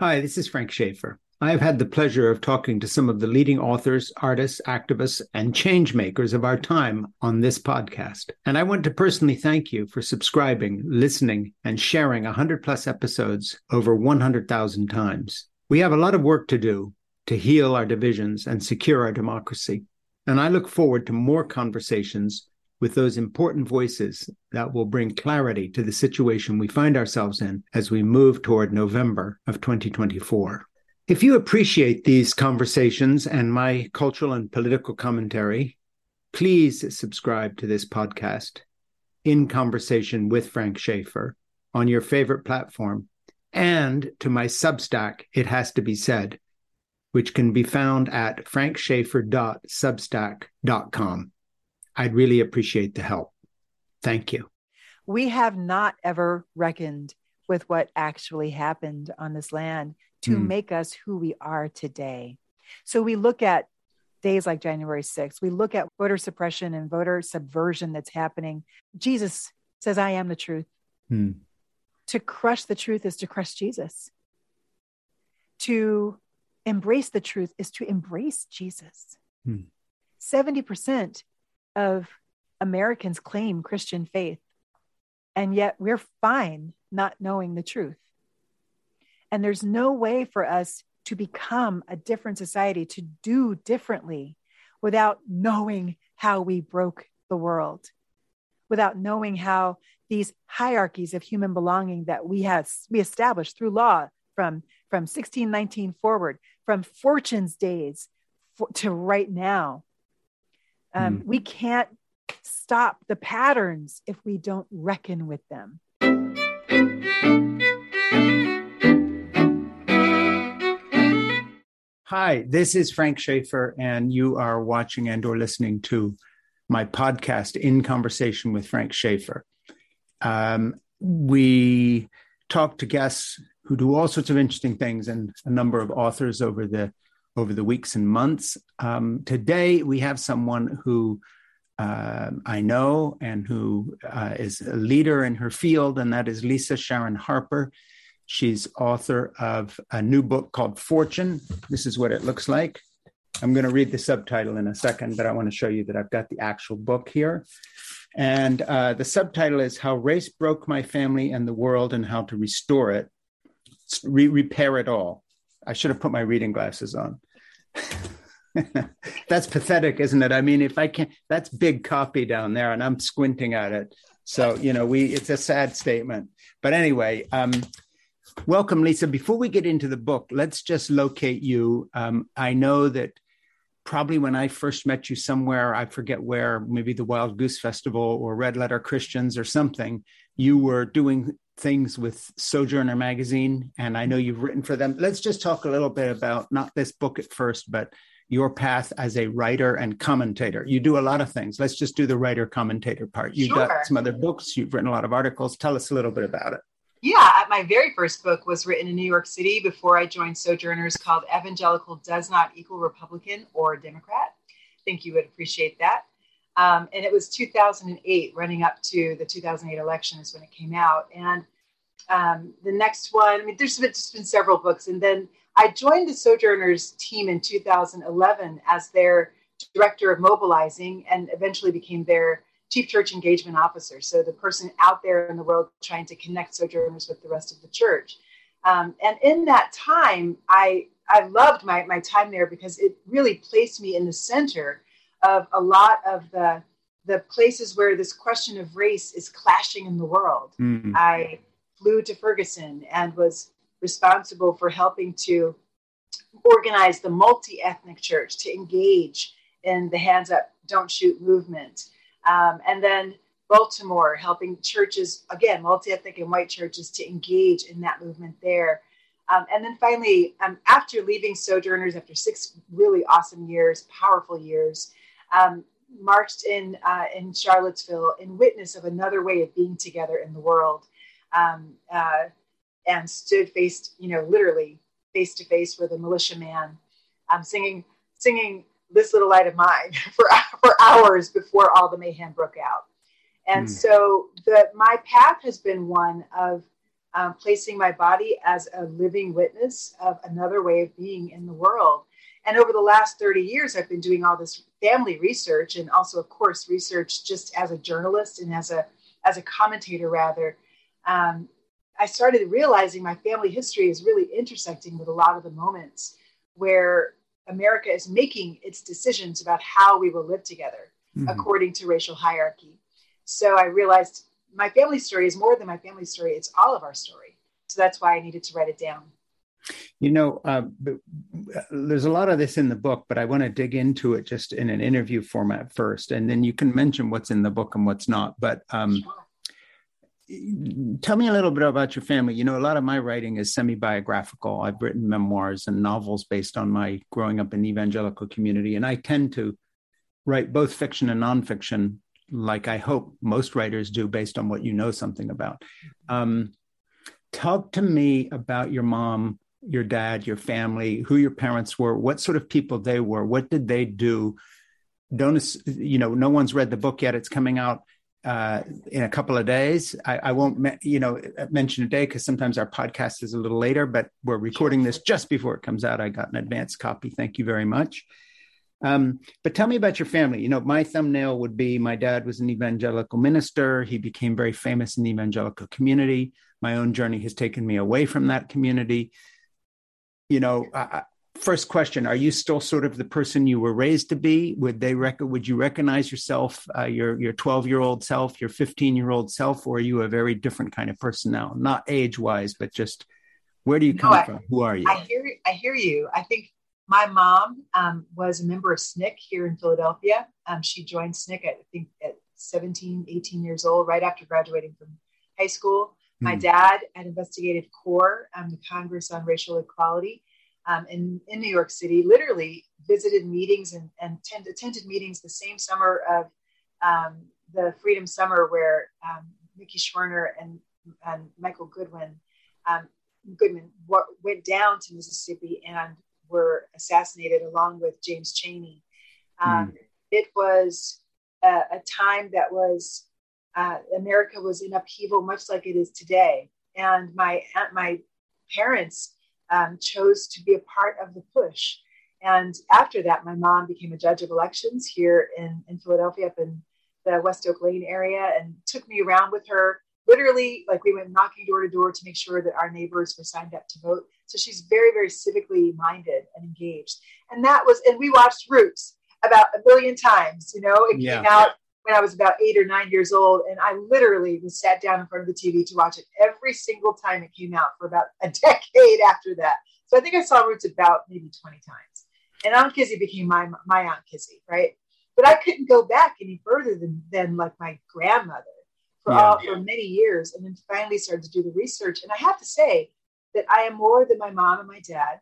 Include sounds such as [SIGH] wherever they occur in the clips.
Hi, this is Frank Schaeffer. I have had the pleasure of talking to some of the leading authors, artists, activists, and change makers of our time on this podcast. And I want to personally thank you for subscribing, listening, and sharing 100 plus episodes over 100,000 times. We have a lot of work to do to heal our divisions and secure our democracy. And I look forward to more conversations with those important voices that will bring clarity to the situation we find ourselves in as we move toward November of 2024. If you appreciate these conversations and my cultural and political commentary, please subscribe to this podcast, In Conversation with Frank Schaeffer, on your favorite platform, and to my Substack, It Has to Be Said, which can be found at frankschaeffer.substack.com. I'd really appreciate the help. Thank you. We have not ever reckoned with what actually happened on this land to mm. make us who we are today. So we look at days like January 6th, we look at voter suppression and voter subversion that's happening. Jesus says, I am the truth. Mm. To crush the truth is to crush Jesus. To embrace the truth is to embrace Jesus. Mm. 70% of Americans claim Christian faith, and yet we're fine not knowing the truth. And there's no way for us to become a different society, to do differently without knowing how we broke the world, without knowing how these hierarchies of human belonging that we have we established through law from from 1619 forward, from Fortune's days for, to right now, um, mm. We can't stop the patterns if we don't reckon with them. Hi, this is Frank Schaeffer, and you are watching and or listening to my podcast, In Conversation with Frank Schaeffer. Um, we talk to guests who do all sorts of interesting things and a number of authors over the over the weeks and months. Um, today, we have someone who uh, I know and who uh, is a leader in her field, and that is Lisa Sharon Harper. She's author of a new book called Fortune. This is what it looks like. I'm going to read the subtitle in a second, but I want to show you that I've got the actual book here. And uh, the subtitle is How Race Broke My Family and the World and How to Restore It, Re- Repair It All. I should have put my reading glasses on. [LAUGHS] that's pathetic, isn't it? I mean, if I can't, that's big copy down there, and I'm squinting at it. So you know, we it's a sad statement. But anyway, um, welcome, Lisa. Before we get into the book, let's just locate you. Um, I know that probably when I first met you somewhere, I forget where, maybe the Wild Goose Festival or Red Letter Christians or something. You were doing things with Sojourner magazine, and I know you've written for them. Let's just talk a little bit about not this book at first, but your path as a writer and commentator. You do a lot of things. Let's just do the writer commentator part. You've sure. got some other books, you've written a lot of articles. Tell us a little bit about it. Yeah, uh, my very first book was written in New York City before I joined Sojourners called Evangelical Does Not Equal Republican or Democrat. I think you would appreciate that. Um, and it was 2008, running up to the 2008 election, is when it came out. And um, the next one, I mean, there's been, just been several books. And then I joined the Sojourners team in 2011 as their director of mobilizing and eventually became their chief church engagement officer. So the person out there in the world trying to connect Sojourners with the rest of the church. Um, and in that time, I, I loved my, my time there because it really placed me in the center of a lot of the the places where this question of race is clashing in the world. Mm-hmm. I flew to Ferguson and was responsible for helping to organize the multi ethnic church to engage in the Hands Up, Don't Shoot movement. Um, and then Baltimore, helping churches, again, multi ethnic and white churches, to engage in that movement there. Um, and then finally, um, after leaving Sojourners, after six really awesome years, powerful years, um, marched in uh, in Charlottesville in witness of another way of being together in the world, um, uh, and stood faced, you know, literally face to face with a militiaman, um, singing singing "This Little Light of Mine" [LAUGHS] for for hours before all the mayhem broke out. And mm. so, the my path has been one of um, placing my body as a living witness of another way of being in the world. And over the last 30 years, I've been doing all this family research and also, of course, research just as a journalist and as a as a commentator rather. Um, I started realizing my family history is really intersecting with a lot of the moments where America is making its decisions about how we will live together mm-hmm. according to racial hierarchy. So I realized my family story is more than my family story, it's all of our story. So that's why I needed to write it down. You know, uh, there's a lot of this in the book, but I want to dig into it just in an interview format first, and then you can mention what's in the book and what's not. But um, sure tell me a little bit about your family. You know, a lot of my writing is semi biographical. I've written memoirs and novels based on my growing up in the evangelical community, and I tend to write both fiction and nonfiction, like I hope most writers do, based on what you know something about. Um, talk to me about your mom, your dad, your family, who your parents were, what sort of people they were, what did they do. Don't you know? No one's read the book yet; it's coming out uh, in a couple of days. I, I won't, me- you know, mention a day because sometimes our podcast is a little later, but we're recording this just before it comes out. I got an advance copy. Thank you very much. Um, but tell me about your family. You know, my thumbnail would be my dad was an evangelical minister. He became very famous in the evangelical community. My own journey has taken me away from that community. You know, I, first question are you still sort of the person you were raised to be? Would they rec- would you recognize yourself uh, your your 12 year old self your 15 year old self or are you a very different kind of person now? Not age wise but just where do you come no, I, from? Who are you? I hear i hear you. I think my mom um, was a member of SNCC here in Philadelphia. Um, she joined SNCC, at, I think, at 17, 18 years old, right after graduating from high school. My mm. dad had investigated CORE, um, the Congress on Racial Equality, um, in, in New York City, literally visited meetings and, and tend, attended meetings the same summer of um, the Freedom Summer where um, Mickey Schwerner and, and Michael Goodwin um, Goodman w- went down to Mississippi and were assassinated along with James Chaney. Mm. It was a, a, time that was uh, America was in upheaval, much like it is today. And my my parents um, chose to be a part of the push. And after that, my mom became a judge of elections here in, in Philadelphia, up in the West Oak Lane area, and took me around with her. Literally, like we went knocking door to door to make sure that our neighbors were signed up to vote. So she's very, very civically minded and engaged. And that was, and we watched Roots about a million times. You know, it yeah. came out when I was about eight or nine years old, and I literally was sat down in front of the TV to watch it every single time it came out for about a [LAUGHS] decade after that. So I think I saw Roots about maybe 20 times. And Aunt Kizzy became my, my Aunt Kizzy, right? But I couldn't go back any further than, than like my grandmother for yeah. all for many years, and then finally started to do the research. And I have to say that I am more than my mom and my dad.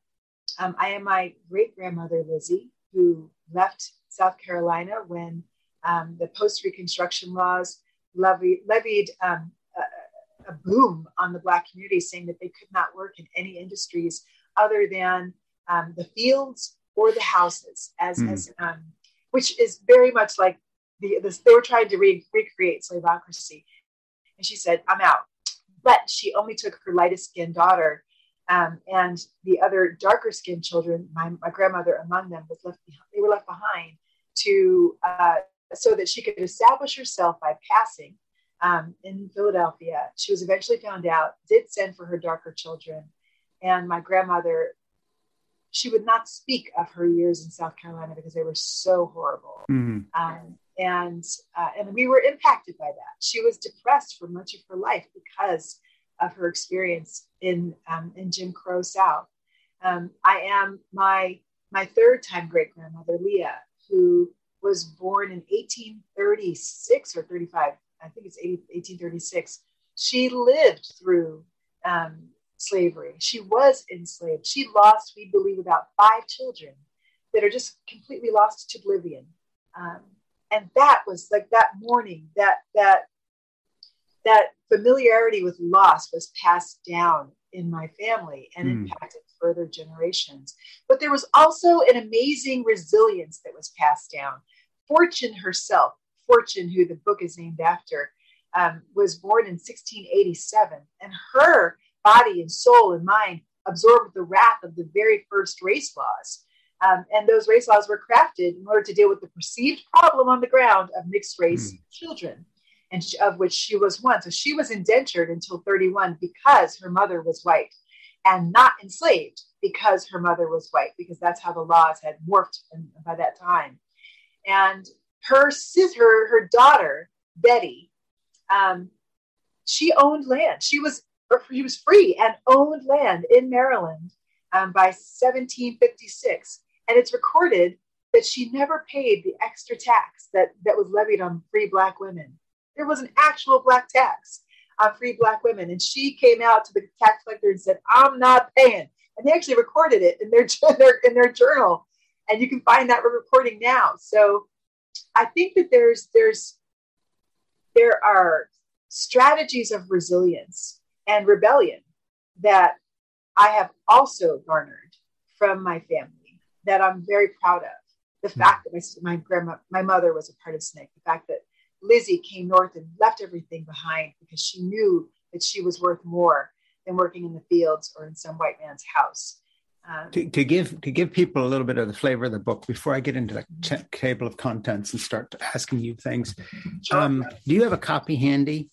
Um, I am my great grandmother Lizzie, who left South Carolina when um, the post Reconstruction laws levied, levied um, a, a, boom on the Black community, saying that they could not work in any industries other than um, the fields or the houses, as, mm. as um, which is very much like the, the they were trying to re- recreate slaveocracy. And she said, "I'm out." But she only took her lightest skinned daughter um, and the other darker skinned children, my, my, grandmother among them, was left behind, they were left behind to uh, so that she could establish herself by passing um, in Philadelphia. She was eventually found out, did send for her darker children. And my grandmother, she would not speak of her years in South Carolina because they were so horrible. Mm-hmm. Um, and uh, and we were impacted by that. She was depressed for much of her life because of her experience in um, in Jim Crow South. Um, I am my my third time great grandmother Leah, who was born in 1836 or 35. I think it's 80, 1836. She lived through um, slavery. She was enslaved. She lost, we believe, about five children that are just completely lost to oblivion. Um, and that was like that mourning, that that that familiarity with loss was passed down in my family and mm. impacted further generations. But there was also an amazing resilience that was passed down. Fortune herself, Fortune, who the book is named after, um, was born in 1687, and her body and soul and mind absorbed the wrath of the very first race laws. Um, and those race laws were crafted in order to deal with the perceived problem on the ground of mixed race mm. children, and she, of which she was one. So she was indentured until 31 because her mother was white, and not enslaved because her mother was white, because that's how the laws had morphed by that time. And her sister, her daughter Betty, um, she owned land. She was she was free and owned land in Maryland um, by 1756 and it's recorded that she never paid the extra tax that, that was levied on free Black women. There was an actual Black tax on free Black women. And she came out to the tax collector and said, I'm not paying. And they actually recorded it [LAUGHS] in their, in their, journal. And you can find that recording now. So I think that there's, there's, there are strategies of resilience and rebellion that I have also garnered from my family that I'm very proud of. The mm fact that my, my grandma, my mother was a part of SNCC, the fact that Lizzie came north and left everything behind because she knew that she was worth more than working in the fields or in some white man's house. Um, to, to, give to give people a little bit of the flavor of the book before I get into the t- table of contents and start asking you things, sure. um, do you have a copy handy?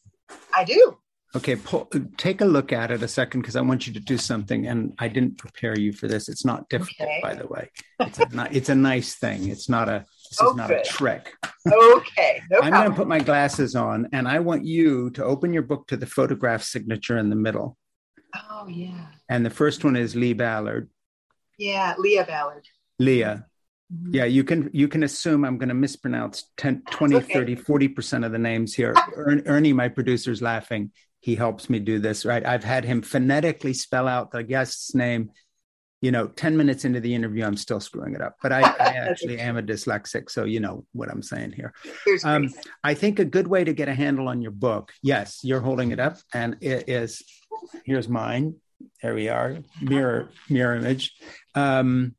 I do. Okay, pull, take a look at it a second because I want you to do something, and I didn't prepare you for this. It's not difficult, okay. by the way. It's a, it's a nice thing. It's not a this is not a trick. okay, no I'm going to put my glasses on, and I want you to open your book to the photograph signature in the middle. Oh yeah. And the first one is Lee Ballard. Yeah, Leah Ballard. Leah. Mm-hmm. Yeah, you can you can assume I'm going to mispronounce 10, 20, okay. 30, 40% of the names here. [LAUGHS] Ernie, my producer, is laughing he helps me do this right i've had him phonetically spell out the guest's name you know 10 minutes into the interview i'm still screwing it up but i, I [LAUGHS] actually am a dyslexic so you know what i'm saying here um, i think a good way to get a handle on your book yes you're holding it up and it is here's mine there we are mirror mirror image um,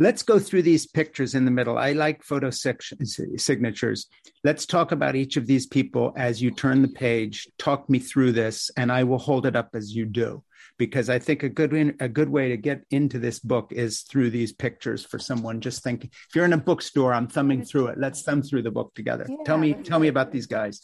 Let's go through these pictures in the middle. I like photo signatures. Let's talk about each of these people as you turn the page. Talk me through this, and I will hold it up as you do, because I think a good a good way to get into this book is through these pictures. For someone just thinking, if you're in a bookstore, I'm thumbing through it. Let's thumb through the book together. Yeah, tell me, tell me about these guys.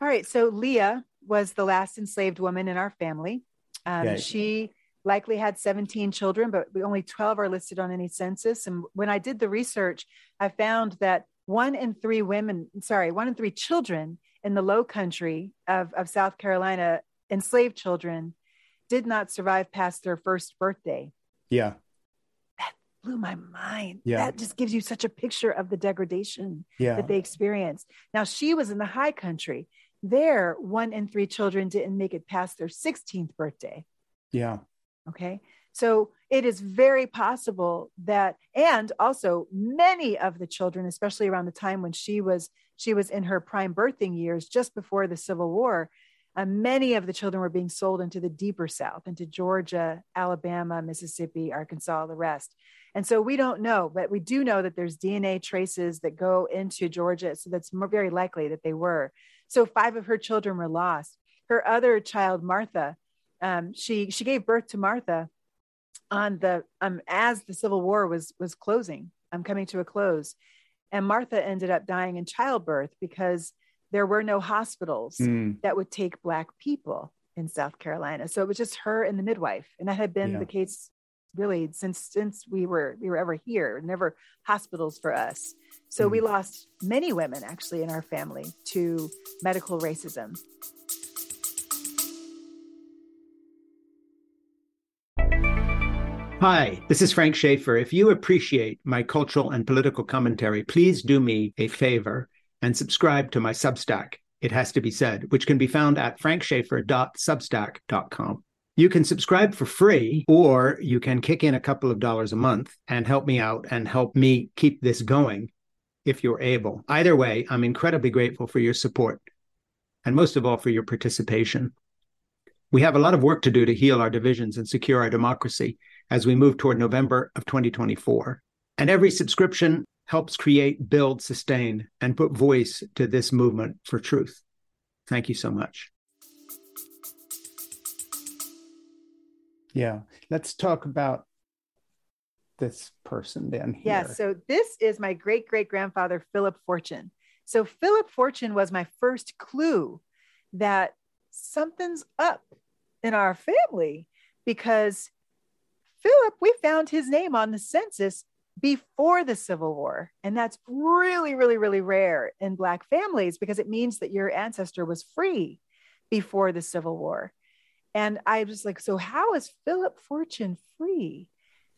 All right. So Leah was the last enslaved woman in our family. Um, okay. She likely had 17 children, but only 12 are listed on any census. And when I did the research, I found that one in three women, sorry, one in three children in the low country of, of South Carolina, enslaved children, did not survive past their first birthday. Yeah. That blew my mind. Yeah. That just gives you such a picture of the degradation yeah. that they experienced. Now, she was in the high country. There, one in three children didn't make it past their 16th birthday. Yeah. Okay. So it is very possible that, and also many of the children, especially around the time when she was she was in her prime birthing years, just before the Civil War, uh, many of the children were being sold into the deeper South, into Georgia, Alabama, Mississippi, Arkansas, the rest. And so we don't know, but we do know that there's DNA traces that go into Georgia. So that's more, very likely that they were. So five of her children were lost. Her other child, Martha, um, she she gave birth to Martha on the um, as the Civil War was was closing, I'm um, coming to a close, and Martha ended up dying in childbirth because there were no hospitals mm. that would take Black people in South Carolina. So it was just her and the midwife, and that had been yeah. the case really since since we were we were ever here. Never hospitals for us. So mm. we lost many women actually in our family to medical racism. Hi, this is Frank Schaeffer. If you appreciate my cultural and political commentary, please do me a favor and subscribe to my Substack. It has to be said, which can be found at frankschaeffer.substack.com. You can subscribe for free, or you can kick in a couple of dollars a month and help me out and help me keep this going if you're able. Either way, I'm incredibly grateful for your support and most of all for your participation. We have a lot of work to do to heal our divisions and secure our democracy as we move toward November of 2024. And every subscription helps create, build, sustain, and put voice to this movement for truth. Thank you so much. Yeah. Let's talk about this person then. Here. Yeah. So this is my great great grandfather, Philip Fortune. So Philip Fortune was my first clue that something's up in our family because Philip, we found his name on the census before the Civil War. And that's really, really, really rare in Black families because it means that your ancestor was free before the Civil War. And I was like, so how is Philip Fortune free?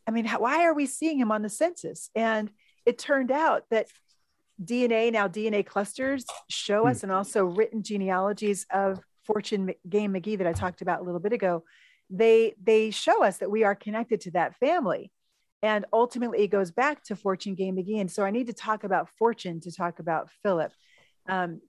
I mean, how, why are we seeing him on the census? And it turned out that DNA, now DNA clusters, show us, hmm. and also written genealogies of Fortune Game McGee that I talked about a little bit ago, they they show us that we are connected to that family. And ultimately, it goes back to Fortune Game. And so I need to talk about Fortune to talk about Philip. Um,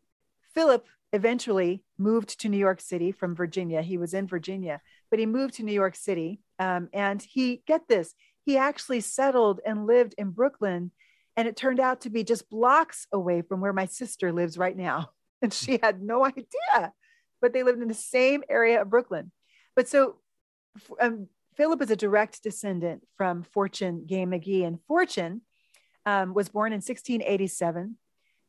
Philip eventually moved to New York City from Virginia. He was in Virginia, but he moved to New York City. Um, and he, get this, he actually settled and lived in Brooklyn. And it turned out to be just blocks away from where my sister lives right now. [LAUGHS] And she had no idea, but they lived in the same area of Brooklyn. But so um, Philip is a direct descendant from Fortune Game McGee. And Fortune um, was born in 1687,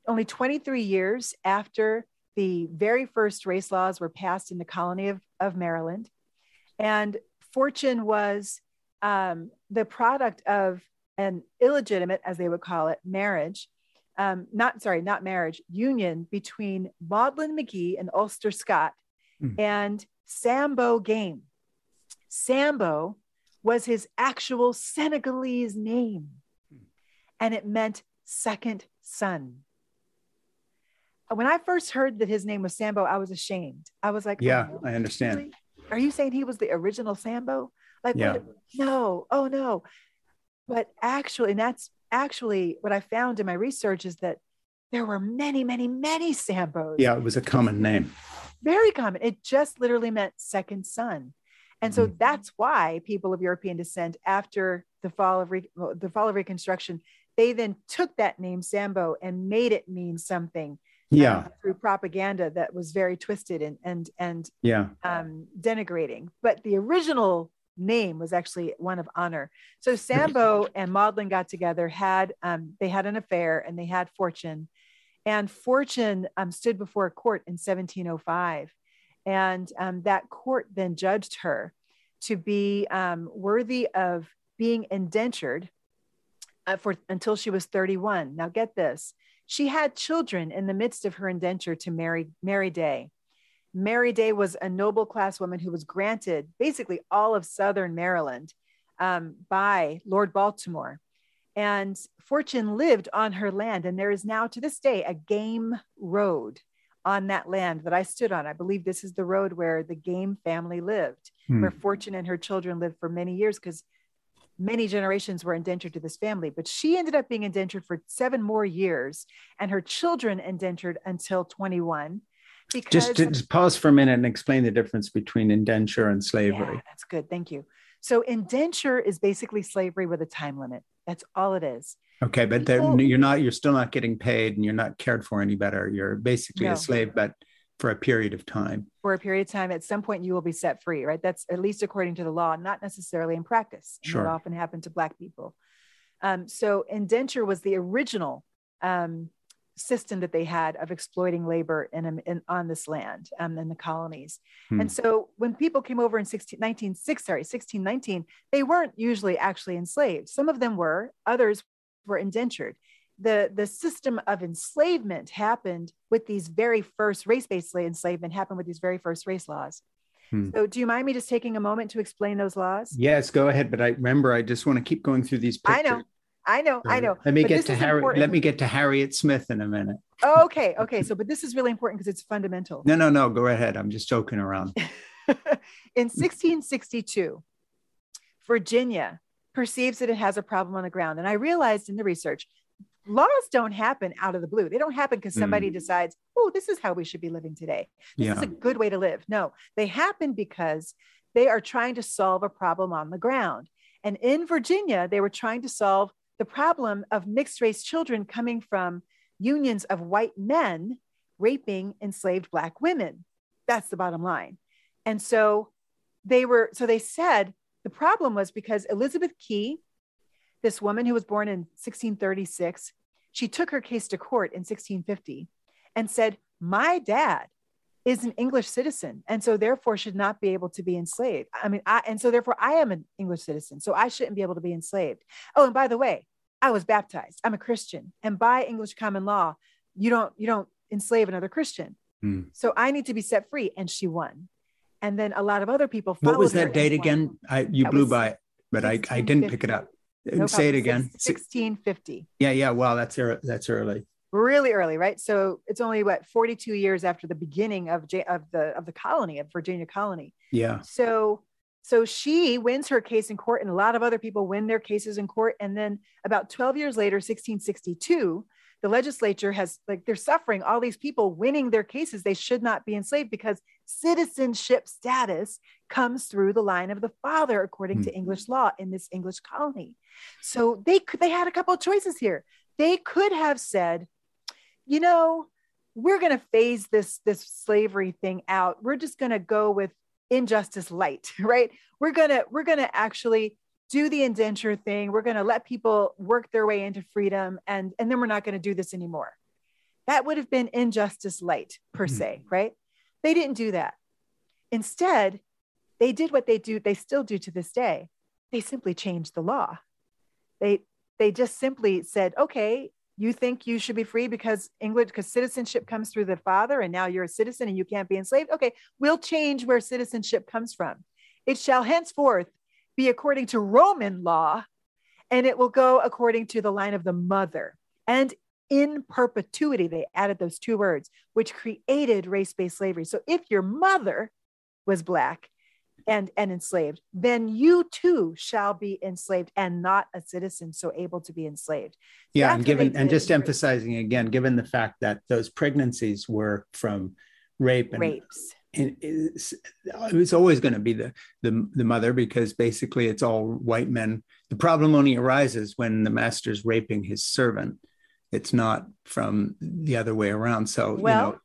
only 23 years after the very first race laws were passed in the colony of, of Maryland. And Fortune was um, the product of an illegitimate, as they would call it, marriage. Um, not sorry, not marriage, union between Maudlin McGee and Ulster Scott mm. and Sambo Game. Sambo was his actual Senegalese name, and it meant second son. When I first heard that his name was Sambo, I was ashamed. I was like, Yeah, oh, I understand. Really? Are you saying he was the original Sambo? Like, yeah. What? no, oh no. But actually, and that's actually what I found in my research is that there were many, many, many Sambos. Yeah, it was a common name. Very common. It just literally meant second son. And so mm-hmm. that's why people of European descent, after the fall of Re- the fall of Reconstruction, they then took that name Sambo and made it mean something. Uh, yeah. Uh, through propaganda that was very twisted and and and yeah um, denigrating. But the original name was actually one of honor. So Sambo and Maudlin got together, had um, they had an affair, and they had Fortune, and Fortune um, stood before a court in 1705 and um, that court then judged her to be um, worthy of being indentured uh, for until she was 31. Now, get this: she had children in the midst of her indenture to Mary Mary Day. Mary Day was a noble class woman who was granted basically all of Southern Maryland um, by Lord Baltimore. And Fortune lived on her land, and there is now to this day a game road on that land that I stood on. I believe this is the road where the Game family lived, hmm. where Fortune and her children lived for many years because many generations were indentured to this family. But she ended up being indentured for seven more years, and her children indentured until 21. Because just, just pause for a minute and explain the difference between indenture and slavery. Yeah, that's good. Thank you. So, indenture is basically slavery with a time limit. That's all it is. Okay, but you're not you're still not getting paid and you're not cared for any better. You're basically no. a slave, but for a period of time. For a period of time, at some point you will be set free, right? That's at least according to the law, not necessarily in practice. Sure. That often happened to Black people. Um, so indenture was the original um, system that they had of exploiting labor in, in on this land um, in the colonies. Hmm. And so when people came over in 16, 19, six, sorry, 1619, they weren't usually actually enslaved. Some of them were, others were indentured. The, the system of enslavement happened with these very first race-based enslavement happened with these very first race laws. Hmm. So do you mind me just taking a moment to explain those laws? Yes, go ahead. But I remember I just want to keep going through these pictures. I know. I know, I know. Let me get to Harry. Important. Let me get to Harriet Smith in a minute. Oh, okay, okay. So, but this is really important because it's fundamental. No, no, no. Go ahead. I'm just joking around. [LAUGHS] in 1662, Virginia perceives that it has a problem on the ground. And I realized in the research, laws don't happen out of the blue. They don't happen because somebody mm. decides, oh, this is how we should be living today. This yeah. is a good way to live. No, they happen because they are trying to solve a problem on the ground. And in Virginia, they were trying to solve the problem of mixed race children coming from unions of white men raping enslaved Black women. That's the bottom line. And so they were, so they said, the problem was because Elizabeth Key, this woman who was born in 1636, she took her case to court in 1650 and said, My dad is an English citizen and so therefore should not be able to be enslaved. I mean, I, and so therefore I am an English citizen, so I shouldn't be able to be enslaved. Oh, and by the way, I was baptized. I'm a Christian, and by English common law, you don't you don't enslave another Christian. Mm. So I need to be set free, and she won. And then a lot of other people. What was that date again? I you that blew by it, but I I didn't pick it up. Uh, no Say it again. 1650. Yeah, yeah. Wow, that's early, that's early. Really early, right? So it's only what 42 years after the beginning of of the of the colony of Virginia colony. Yeah. So so she wins her case in court, and a lot of other people win their cases in court. And then about 12 years later, 1662, the legislature has like they're suffering all these people winning their cases. They should not be enslaved because citizenship status comes through the line of the father, according mm. to English law in this English colony. So they could they had a couple of choices here. They could have said, you know, we're going to phase this this slavery thing out. We're just going to go with injustice light, [LAUGHS] right? We're going to we're going to actually do the indenture thing. We're going to let people work their way into freedom and and then we're not going to do this anymore. That would have been injustice light per mm-hmm. se, right? They didn't do that. Instead, they did what they do they still do to this day. They simply changed the law. They they just simply said, "Okay, you think you should be free because English, because citizenship comes through the father, and now you're a citizen and you can't be enslaved. Okay, we'll change where citizenship comes from. It shall henceforth be according to Roman law, and it will go according to the line of the mother. And in perpetuity, they added those two words, which created race based slavery. So if your mother was Black, and and enslaved then you too shall be enslaved and not a citizen so able to be enslaved. Yeah That's and given and just emphasizing again given the fact that those pregnancies were from rape and rapes. and it's, it's always going to be the, the the mother because basically it's all white men. The problem only arises when the master's raping his servant it's not from the other way around. So well you know,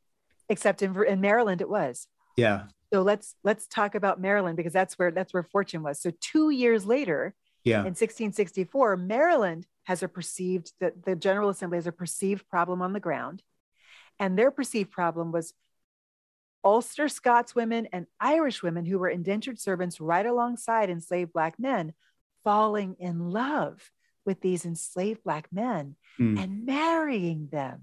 except in, in maryland it was. Yeah. So let's let's talk about Maryland because that's where that's where fortune was. So two years later, yeah, in 1664, Maryland has a perceived that the General Assembly has a perceived problem on the ground, and their perceived problem was Ulster Scots women and Irish women who were indentured servants right alongside enslaved black men, falling in love with these enslaved black men mm. and marrying them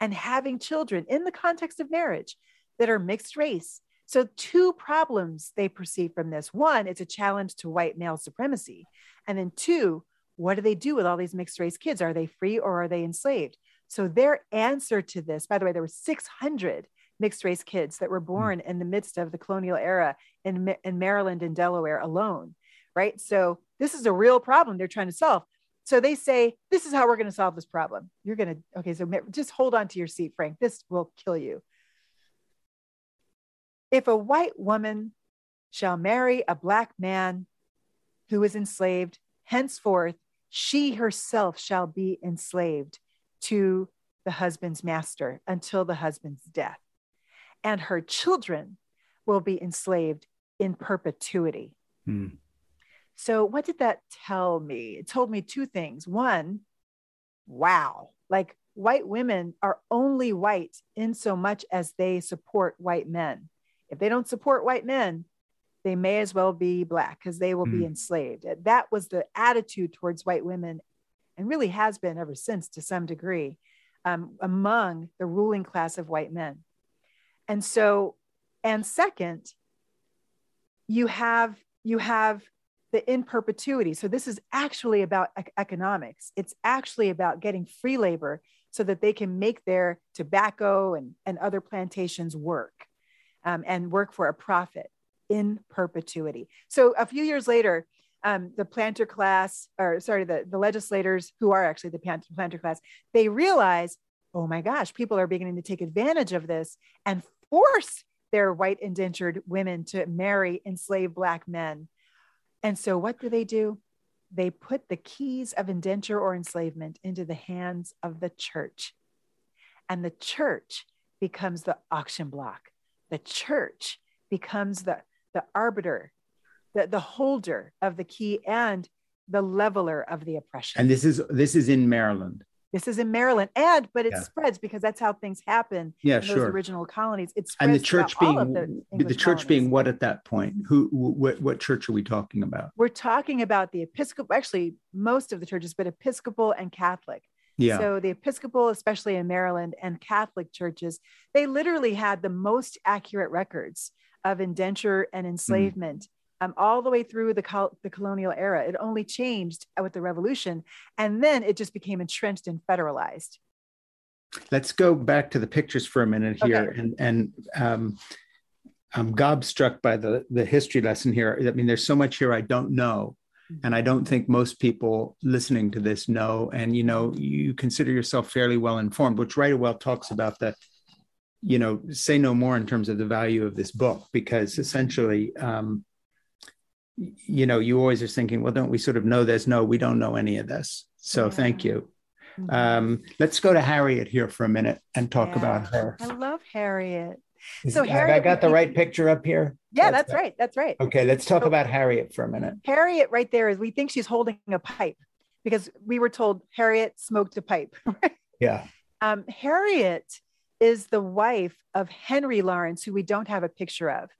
and having children in the context of marriage that are mixed race so, two problems they perceive from this one, it's a challenge to white male supremacy. And then two, what do they do with all these mixed race kids? Are they free or are they enslaved? So, their answer to this, by the way, there were 600 mixed race kids that were hmm. born in the midst of the colonial era in, in Maryland and Delaware alone, right? So, this is a real problem they're trying to solve. So they say, This is how we're going to solve this problem. You're going to, okay, so just hold on to your seat, Frank. This will kill you. If a white woman shall marry a black man who is enslaved, henceforth she herself shall be enslaved to the husband's master until the husband's death. And her children will be enslaved in perpetuity. Hmm. So, what did that tell me? It told me two things. One, wow, like white women are only white in so much as they support white men if they don't support white men, they may as well be black because they will mm. be hmm. enslaved. That was the attitude towards white women and really has been ever since to some degree um, among the ruling class of white men. And so, and second, you have you have the in perpetuity. So this is actually about economics. It's actually about getting free labor so that they can make their tobacco and, and other plantations work um, and work for a profit in perpetuity. So a few years later, um, the planter class, or sorry, the, the legislators who are actually the planter class, they realize, oh my gosh, people are beginning to take advantage of this and force their white indentured women to marry enslaved Black men. And so what do they do? They put the keys of indenture or enslavement into the hands of the church. And the church becomes the auction block the church becomes the, the arbiter the, the holder of the key and the leveler of the oppression. And this is this is in Maryland. This is in Maryland, and but it yeah. spreads because that's how things happen. Yeah, in sure. Those original colonies. It's and the church being the, the, church colonies. being what at that point? Who what what church are we talking about? We're talking about the Episcopal. Actually, most of the churches, but Episcopal and Catholic. Yeah. So the Episcopal, especially in Maryland, and Catholic churches, they literally had the most accurate records of indenture and hmm. enslavement. Mm um, all the way through the, col- the colonial era. It only changed with the revolution. And then it just became entrenched and federalized. Let's go back to the pictures for a minute here. Okay. And, and um, I'm gobstruck by the, the history lesson here. I mean, there's so much here I don't know. Mm-hmm. And I don't think most people listening to this know. And, you know, you consider yourself fairly well informed, which right well talks about the, you know, say no more in terms of the value of this book, because essentially, um, you know, you always are thinking, well, don't we sort of know this? No, we don't know any of this. So yeah. thank you. Mm-hmm. Um, let's go to Harriet here for a minute and talk yeah. about her. I love Harriet. Is, so Harriet, I got the right picture up here. Yeah, that's, that's right. That's right. Okay, let's talk so, about Harriet for a minute. Harriet, right there, is we think she's holding a pipe because we were told Harriet smoked a pipe. [LAUGHS] yeah. Um, Harriet is the wife of Henry Lawrence, who we don't have a picture of.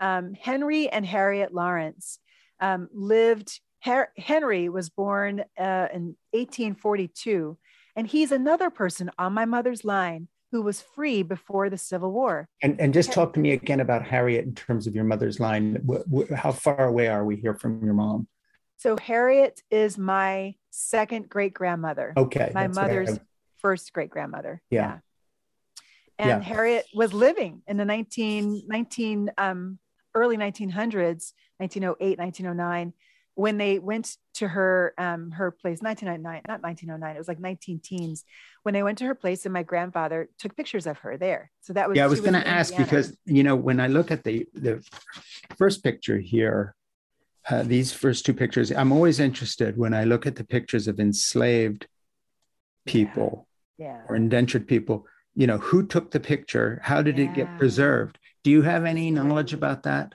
Um, Henry and Harriet Lawrence um, lived, Her- Henry was born uh, in 1842, and he's another person on my mother's line who was free before the Civil War. And, and just talk to me again about Harriet in terms of your mother's line. W- w- how far away are we here from your mom? So Harriet is my second great grandmother. Okay. My mother's first great grandmother. Yeah. yeah. And yeah. Harriet was living in the 19, 19 um, early 1900s, 1908, 1909, when they went to her um, her place, 1999, not 1909, it was like 19 teens, when they went to her place, and my grandfather took pictures of her there. So that was yeah. I was going to ask because you know when I look at the the first picture here, uh, these first two pictures, I'm always interested when I look at the pictures of enslaved people yeah. Yeah. or indentured people. You know who took the picture? How did yeah. it get preserved? Do you have any knowledge about that?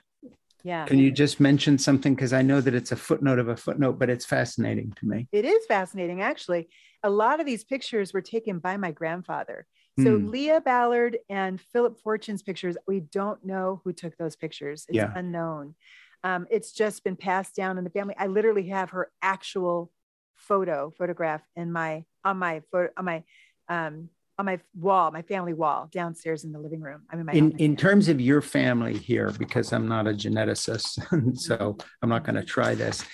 Yeah. Can you just mention something? Because I know that it's a footnote of a footnote, but it's fascinating to me. It is fascinating, actually. A lot of these pictures were taken by my grandfather. So mm. Leah Ballard and Philip Fortune's pictures, we don't know who took those pictures. It's yeah. unknown. Um, it's just been passed down in the family. I literally have her actual photo, photograph in my on my photo on my um, on my wall, my family wall downstairs in the living room. I'm in my in, in terms of your family here, because I'm not a geneticist, [LAUGHS] so I'm not going to try this.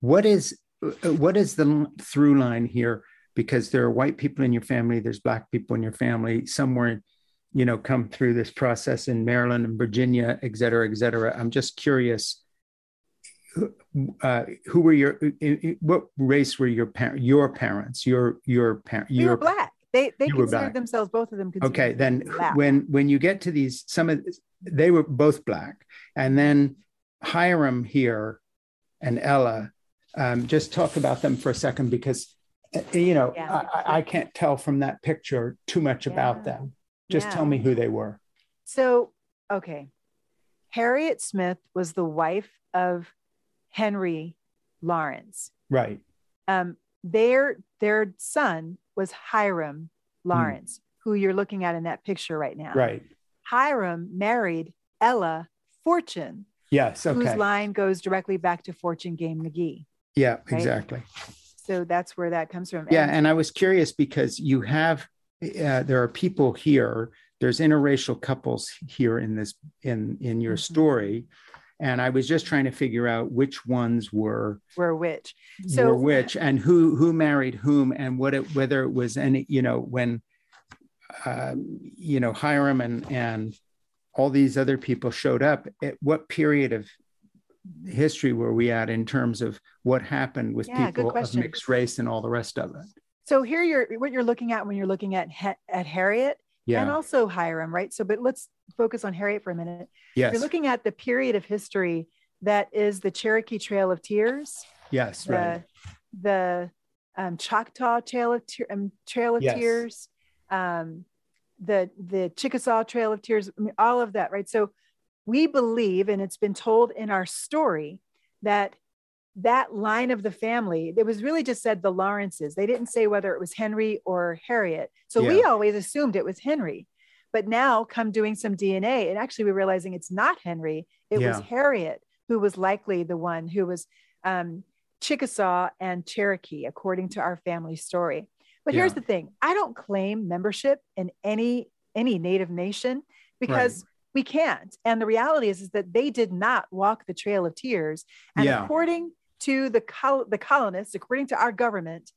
What is what is the through line here? Because there are white people in your family, there's black people in your family. Somewhere, you know, come through this process in Maryland and Virginia, et cetera, et cetera. I'm just curious. Uh, who were your what race were your parents your parents your your parents your we were black they they considered themselves both of them. Okay, then black. when when you get to these, some of they were both black, and then Hiram here and Ella. Um, just talk about them for a second because uh, you know yeah. I, I, can't tell from that picture too much yeah. about them. Just yeah. tell me who they were. So okay, Harriet Smith was the wife of Henry Lawrence. Right. Um, their their son was Hiram Lawrence, hmm. who you're looking at in that picture right now. Right. Hiram married Ella Fortune. Yes. Okay. Whose line goes directly back to Fortune Game McGee. Yeah, right? exactly. So that's where that comes from. Yeah, and, and I was curious because you have uh, there are people here. There's interracial couples here in this in in your mm-hmm. story, and I was just trying to figure out which ones were were which. So were which and who who married whom and what it whether it was any you know when um, you know Hiram and and all these other people showed up. At what period of history were we at in terms of what happened with yeah, people of mixed race and all the rest of it? So here you're what you're looking at when you're looking at at Harriet yeah. and also Hiram, right? So, but let's focus on Harriet for a minute. Yes. You're looking at the period of history that is the Cherokee Trail of Tears. Yes, the, right. The um, Choctaw Trail of, te- um, Trail of yes. Tears, um, the the Chickasaw Trail of Tears, I mean, all of that, right? So we believe, and it's been told in our story, that that line of the family, it was really just said the Lawrences. They didn't say whether it was Henry or Harriet. So yeah. we always assumed it was Henry. But now, come doing some DNA, and actually we're realizing it's not Henry, it yeah. was Harriet who was likely the one who was um, Chickasaw and Cherokee, according to our family story. But yeah. here's the thing I don't claim membership in any any native nation because right. we can't. And the reality is, is that they did not walk the trail of tears. And yeah. according to the, col- the colonists, according to our government,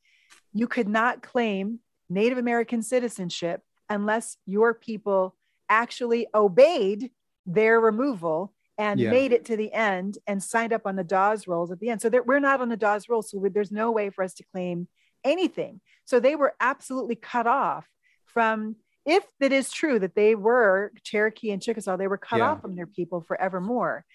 you could not claim Native American citizenship unless your people actually obeyed their removal and yeah. made it to the end and signed up on the Dawes rolls at the end. So we're not on the Dawes rolls, so there's no way for us to claim anything. So they were absolutely cut off from. If it is true that they were Cherokee and Chickasaw, they were cut yeah. off from their people forevermore.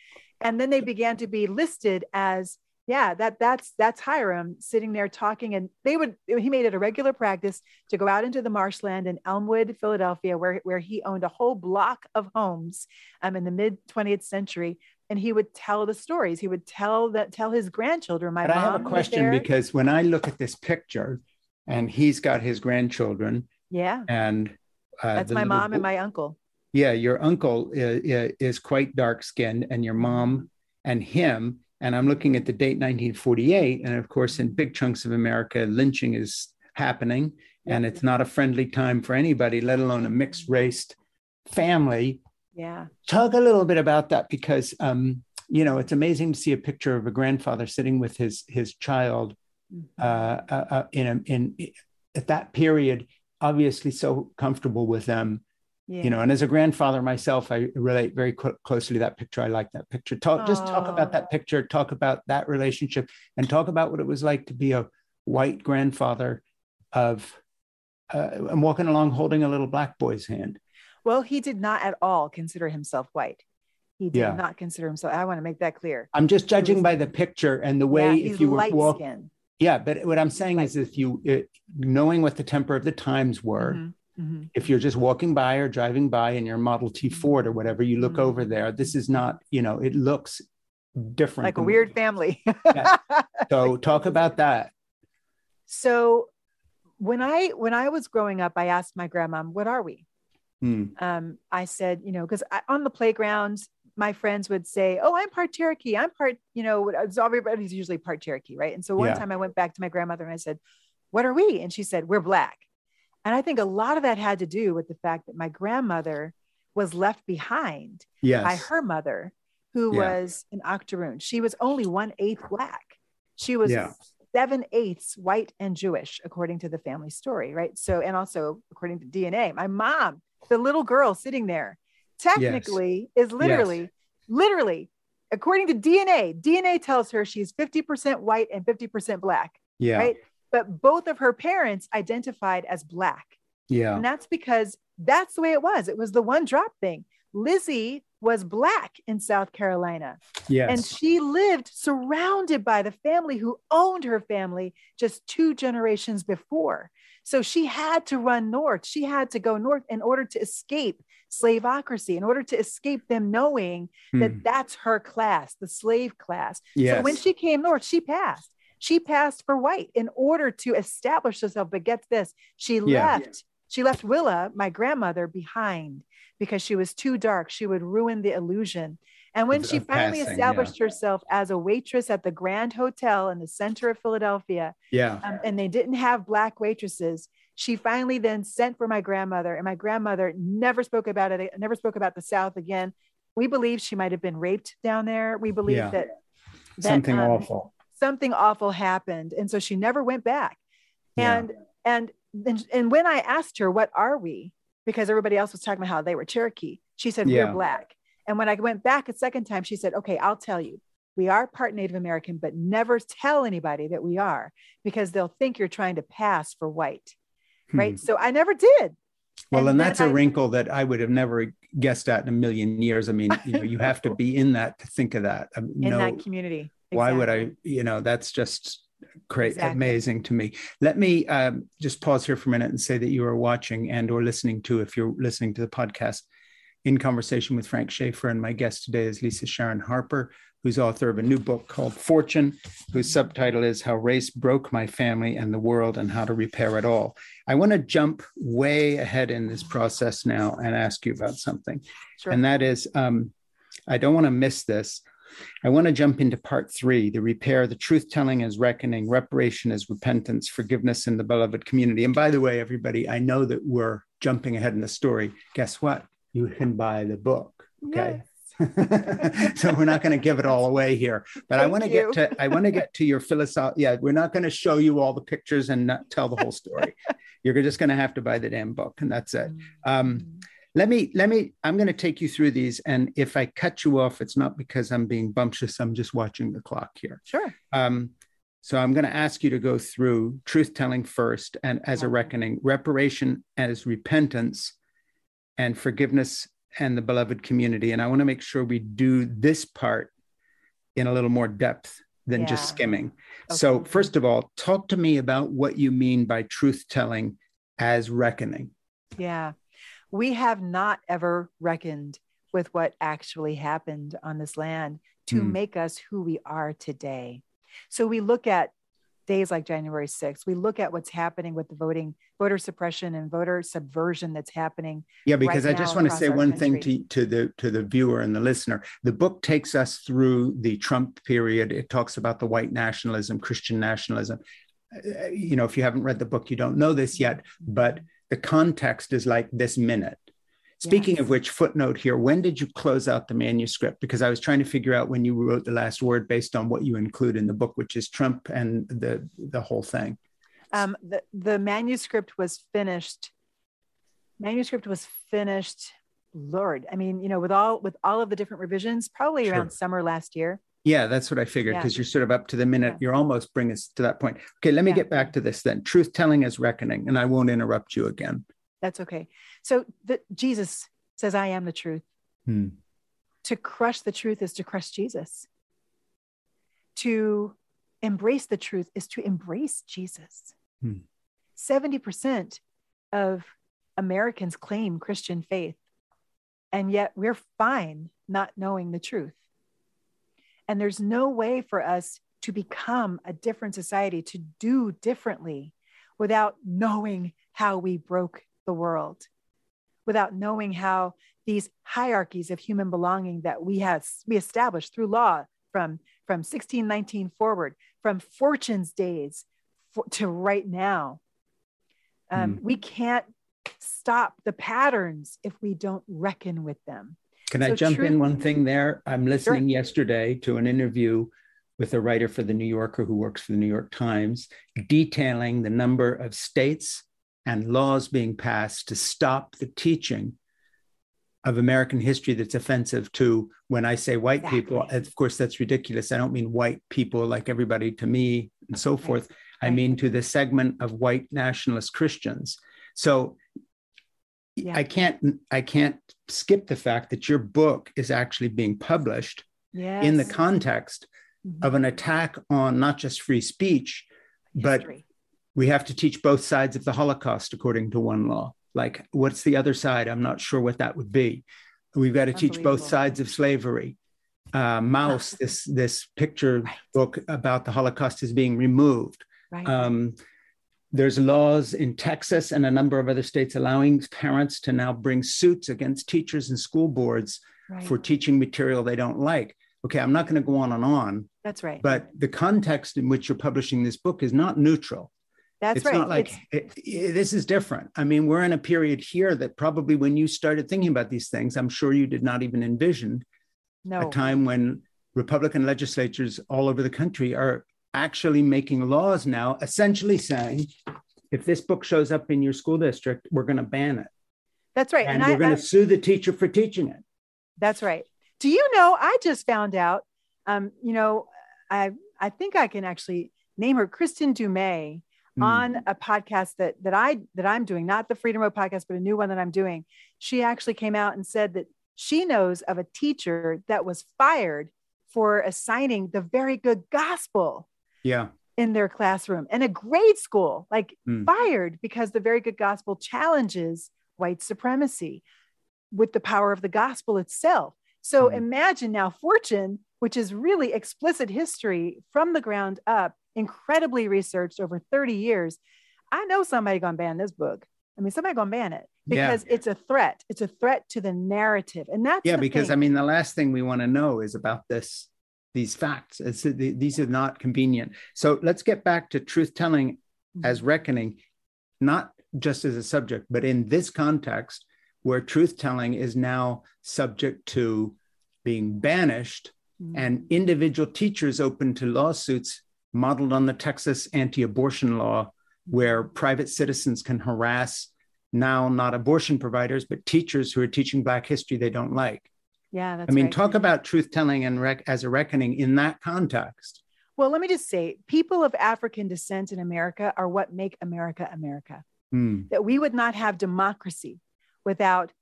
And then they began to be listed as yeah that that's that's hiram sitting there talking and they would he made it a regular practice to go out into the marshland in elmwood philadelphia where, where he owned a whole block of homes um, in the mid 20th century and he would tell the stories. He would tell that tell his grandchildren my but i have a question because when i look at this picture and he's got his grandchildren yeah. and uh, that's my mom and my uncle. Yeah your uncle is, is quite dark skinned and your mom and him and I'm looking at the date 1948. And of course, in big chunks of America, lynching is happening. And it's not a friendly time for anybody, let alone a mixed race family. Yeah. Talk a little bit about that because, um, you know, it's amazing to see a picture of a grandfather sitting with his his child mm-hmm. uh, uh, uh, in a, in at that period, obviously so comfortable with them yeah. you know and as a grandfather myself i relate very co- closely to that picture i like that picture talk Aww. just talk about that picture talk about that relationship and talk about what it was like to be a white grandfather of uh, i'm walking along holding a little black boy's hand well he did not at all consider himself white he did yeah. not consider himself i want to make that clear i'm just judging was, by the picture and the way yeah, if you were walking yeah but what i'm saying light. is if you uh, knowing what the temper of the times were mm-hmm Mm-hmm. If you're just walking by or driving by in your Model T Ford or whatever, you look mm-hmm. over there. This is not, you know, it looks different. Like a weird [LAUGHS] family. yeah. So [LAUGHS] talk about that. So when I when I was growing up, I asked my grandma, "What are we?" Hmm. Um, I said, you know, because on the playground, my friends would say, "Oh, I'm part Cherokee. I'm part," you know, everybody's usually part Cherokee, right? And so one yeah. time I went back to my grandmother and I said, "What are we?" And she said, "We're black." And I think a lot of that had to do with the fact that my grandmother was left behind yes. by her mother, who yeah. was an octoroon. She was only one eighth black. She was yeah. seven eighths white and Jewish, according to the family story, right? So, and also according to DNA, my mom, the little girl sitting there, technically yes. is literally, yes. literally, according to DNA, DNA tells her she's 50% white and 50% black. Yeah. Right but both of her parents identified as black. Yeah. And that's because that's the way it was. It was the one drop thing. Lizzie was black in South Carolina. Yes. And she lived surrounded by the family who owned her family just two generations before. So she had to run north. She had to go north in order to escape slaveocracy, in order to escape them knowing hmm. that that's her class, the slave class. Yes. So when she came north, she passed. She passed for white in order to establish herself. But get this, she yeah. left. She left Willa, my grandmother, behind because she was too dark. She would ruin the illusion. And when she finally passing, established yeah. herself as a waitress at the Grand Hotel in the center of Philadelphia, yeah, um, and they didn't have black waitresses, she finally then sent for my grandmother, and my grandmother never spoke about it. Never spoke about the South again. We believe she might have been raped down there. We believe yeah. that, that, something um, awful something awful happened and so she never went back yeah. and and and, and when i asked her what are we because everybody else was talking about how they were cherokee she said yeah. we're black and when i went back a second time she said okay i'll tell you we are part native american but never tell anybody that we are because they'll think you're trying to pass for white hmm. right so i never did well, and, and that's a I, wrinkle that I would have never guessed at in a million years. I mean, you know, you have to [LAUGHS] be in that to think of that. in no, that community. Why would I, you know, that's just great, exactly. amazing to me. Let me um, just pause here for a minute and say that you are watching and or listening to, if you're listening to the podcast, in conversation with Frank Schaeffer. And my guest today is Lisa Sharon Harper, who's author of a new book called Fortune, whose subtitle is How Race Broke My Family and the World and How to Repair It All. I want to jump way ahead in this process now and ask you about something. Sure. And that is, um, I don't want to miss this. I want to jump into part three the repair, the truth telling as reckoning, reparation as repentance, forgiveness in the beloved community. And by the way, everybody, I know that we're jumping ahead in the story. Guess what? You can buy the book. Okay. Yes. [LAUGHS] so we're not going to give it all away here but Thank i want to get to i want to get to your philosophy yeah we're not going to show you all the pictures and not tell the whole story [LAUGHS] you're just going to have to buy the damn book and that's it um, mm-hmm let me let me i'm going to take you through these and if i cut you off it's not because i'm being bumptious i'm just watching the clock here. Sure. Um, so i'm going to ask you to go through truth telling first and as a reckoning reparation as repentance and forgiveness and the beloved community. And i want to make sure we do this part in a little more depth than yeah. just skimming. Okay. so first of all talk to me about what you mean by truth telling as reckoning. Yeah we have not ever reckoned with what actually happened on this land to mm. make us who we are today. So we look at days like January 6th. We look at what's happening with the voting, voter suppression and voter subversion that's happening. Yeah, because right I just want to say one country. thing to, to the to the viewer and the listener. The book takes us through the Trump period. It talks about the white nationalism, Christian nationalism. Uh, you know, if you haven't read the book, you don't know this yet, but the context is like this minute. Speaking yes. of which, footnote here, when did you close out the manuscript? Because I was trying to figure out when you wrote the last word based on what you include in the book, which is Trump and the, the whole thing. Um, the, the manuscript was finished. Manuscript was finished, Lord. I mean, you know, with all with all of the different revisions, probably sure. around summer last year. Yeah, that's what I figured because yeah. you're sort of up to the minute. Yeah. You're almost bringing us to that point. Okay, let me yeah. get back to this then. Truth telling is reckoning, and I won't interrupt you again. That's okay. So the, Jesus says, I am the truth. Hmm. To crush the truth is to crush Jesus. To embrace the truth is to embrace Jesus. Hmm. 70% of Americans claim Christian faith, and yet we're fine not knowing the truth. And there's no way for us to become a different society, to do differently without knowing how we broke the world, without knowing how these hierarchies of human belonging that we have we established through law from from 1619 forward, from Fortune's days for, to right now. Um, mm. We can't stop the patterns if we don't reckon with them. Can so I jump truth- in one thing there? I'm listening sure. yesterday to an interview with a writer for the New Yorker who works for the New York Times, detailing the number of states and laws being passed to stop the teaching of American history that's offensive to when I say white exactly. people. Of course, that's ridiculous. I don't mean white people like everybody to me and so forth. Right. I mean to the segment of white nationalist Christians. So yeah. I can't I can't skip the fact that your book is actually being published yes. in the context mm-hmm. of an attack on not just free speech, History. but we have to teach both sides of the Holocaust according to one law. Like, what's the other side? I'm not sure what that would be. We've got to teach both sides of slavery. Uh, Maus, [LAUGHS] this this picture right. book about the Holocaust, is being removed. Right. Um, there's laws in Texas and a number of other states allowing parents to now bring suits against teachers and school boards right. for teaching material they don't like. Okay, I'm not going to go on and on. That's right. But the context in which you're publishing this book is not neutral. That's it's right. not like it, it, eh, eh, this is different. I mean, we're in a period here that probably when you started thinking about these things, I'm sure you did not even envision no. a time when Republican legislatures all over the country are actually making laws now, essentially saying, if this book shows up in your school district, we're going to ban it. That's right. And, and we're going to sue the teacher for teaching it. That's right. Do you know? I just found out. Um, you know, I I think I can actually name her Kristen Du Mez mm. on a podcast that that I that I'm doing, not the Freedom Road podcast, but a new one that I'm doing. She actually came out and said that she knows of a teacher that was fired for assigning the very good gospel yeah in their classroom and a grade school like mm. fired because the very good gospel challenges white supremacy with the power of the gospel itself. So mm-hmm. imagine now Fortune, which is really explicit history from the ground up, incredibly researched over 30 years. I know somebody gonna ban this book. I mean, somebody gonna ban it because yeah. it's a threat. It's a threat to the narrative, and that's yeah. Because thing. I mean, the last thing we want to know is about this these facts. It's, these are not convenient. So let's get back to truth telling mm-hmm. as reckoning, not just as a subject, but in this context where truth telling is now subject to being banished mm-hmm. and individual teachers open to lawsuits modeled on the Texas anti abortion law, where private citizens can harass now not abortion providers, but teachers who are teaching Black history they don't like. Yeah, that's I mean, right. talk about truth telling and rec- as a reckoning in that context. Well, let me just say, people of African descent in America are what make America America. Mm. That we would not have democracy without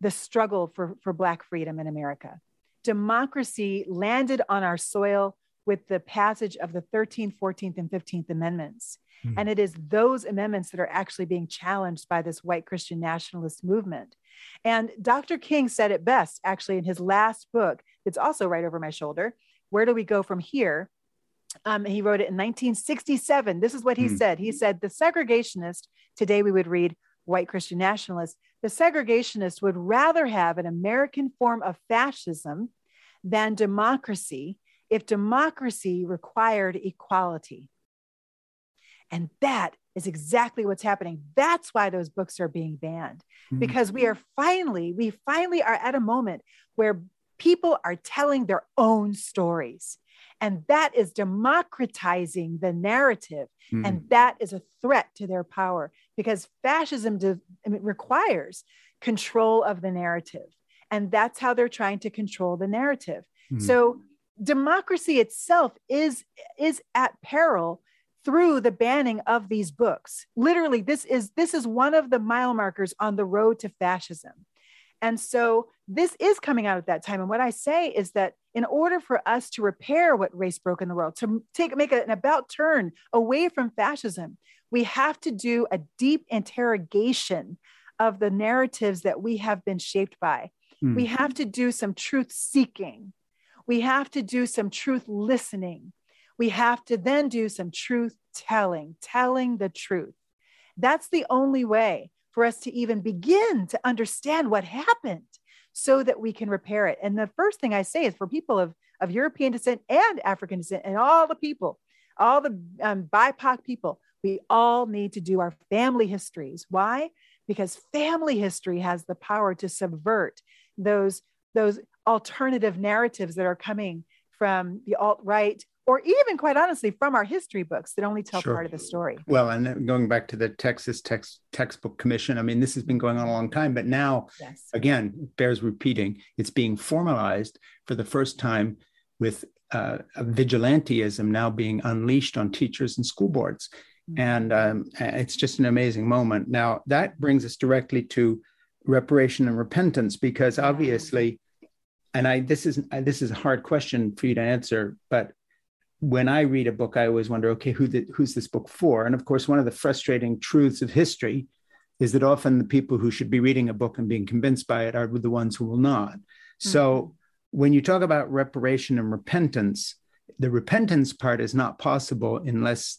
the struggle for, for Black freedom in America. Democracy landed on our soil with the passage of the 13th, 14th, and 15th Amendments. Mm. And it is those amendments that are actually being challenged by this white Christian nationalist movement. And Dr. King said it best, actually, in his last book, it's also right over my shoulder. Where do we go from here? Um, he wrote it in 1967. This is what he mm. said. He said, The segregationist, today we would read white Christian nationalist, the segregationist would rather have an American form of fascism than democracy if democracy required equality. And that is exactly what's happening. That's why those books are being banned mm-hmm. because we are finally, we finally are at a moment where people are telling their own stories. And that is democratizing the narrative. Mm-hmm. And that is a threat to their power because fascism de- requires control of the narrative. And that's how they're trying to control the narrative. Mm-hmm. So democracy itself is, is at peril through the banning of these books. Literally, this is this is one of the mile markers on the road to fascism. And so this is coming out at that time. And what I say is that in order for us to repair what race broke in the world, to take make an about turn away from fascism, we have to do a deep interrogation of the narratives that we have been shaped by. Mm. We have to do some truth seeking. We have to do some truth listening we have to then do some truth telling, telling the truth. That's the only way for us to even begin to understand what happened so that we can repair it. And the first thing I say is for people of, of European descent and African descent and all the people, all the um, BIPOC people, we all need to do our family histories. Why? Because family history has the power to subvert those, those alternative narratives that are coming from the alt right or even quite honestly from our history books that only tell sure. part of the story. Well, and going back to the Texas text, Textbook Commission, I mean, this has been going on a long time, but now, yes. again, bears repeating, it's being formalized for the first time with uh, vigilantism now being unleashed on teachers and school boards. Mm-hmm. And um, it's just an amazing moment. Now, that brings us directly to reparation and repentance, because obviously, and I this is this is a hard question for you to answer, but when I read a book, I always wonder, okay, who the, who's this book for? And of course, one of the frustrating truths of history is that often the people who should be reading a book and being convinced by it are the ones who will not. Mm-hmm. So when you talk about reparation and repentance, the repentance part is not possible unless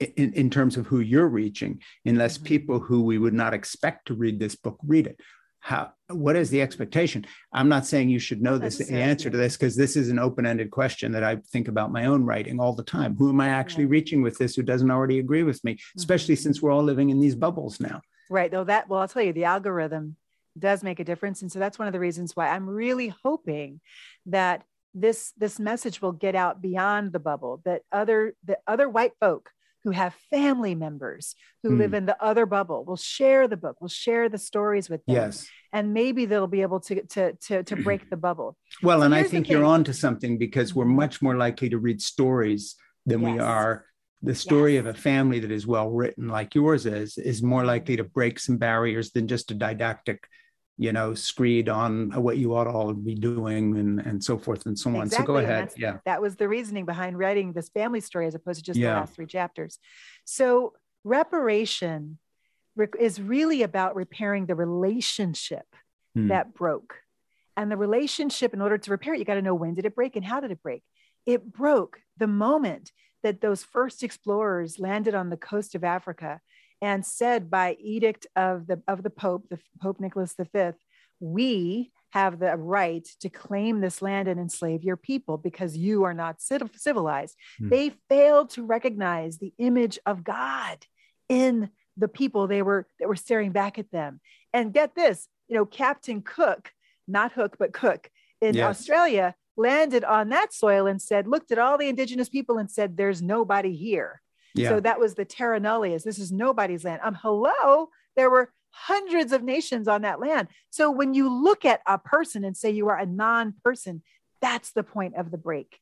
in, in terms of who you're reaching, unless mm-hmm. people who we would not expect to read this book read it how what is the expectation? I'm not saying you should know this the answer to this because this is an open-ended question that i think about my own writing all the time. Who am i actually reaching with this who doesn't already agree with me especially mm-hmm. since we're all living in these bubbles now? Right though that well i'll tell you the algorithm does make a difference and so that's one of the reasons why i'm really hoping that this this message will get out beyond the bubble that other that other white folk who have family members who mm. live in the other bubble will share the book will share the stories with them yes and maybe they'll be able to to to, to [CLEARS THROAT] break the bubble well so and i think you're on to something because we're mm-hmm. much more likely to read stories than yes. we are the story yes. of a family that is well written like yours is is more likely to break some barriers than just a didactic you know, screed on what you ought to all be doing and, and so forth and so on. Exactly. So go ahead. Yeah. That was the reasoning behind writing this family story as opposed to just yeah. the last three chapters. So reparation is really about repairing the relationship hmm. that broke. And the relationship, in order to repair it, you got to know when did it break and how did it break? It broke the moment that those first explorers landed on the coast of Africa and said by edict of the of the Pope, the Pope Nicholas V, we have the right to claim this land and enslave your people because you are not civilized. Mm. They failed to recognize the image of God in the people they were that were staring back at them. And get this, you know, Captain Cook, not Hook, but Cook in yes. Australia landed on that soil and said, looked at all the indigenous people and said, there's nobody here. Yeah. So that was the terra nullius. This is nobody's land. Um, hello, there were hundreds of nations on that land. So when you look at a person and say you are a non-person, that's the point of the break.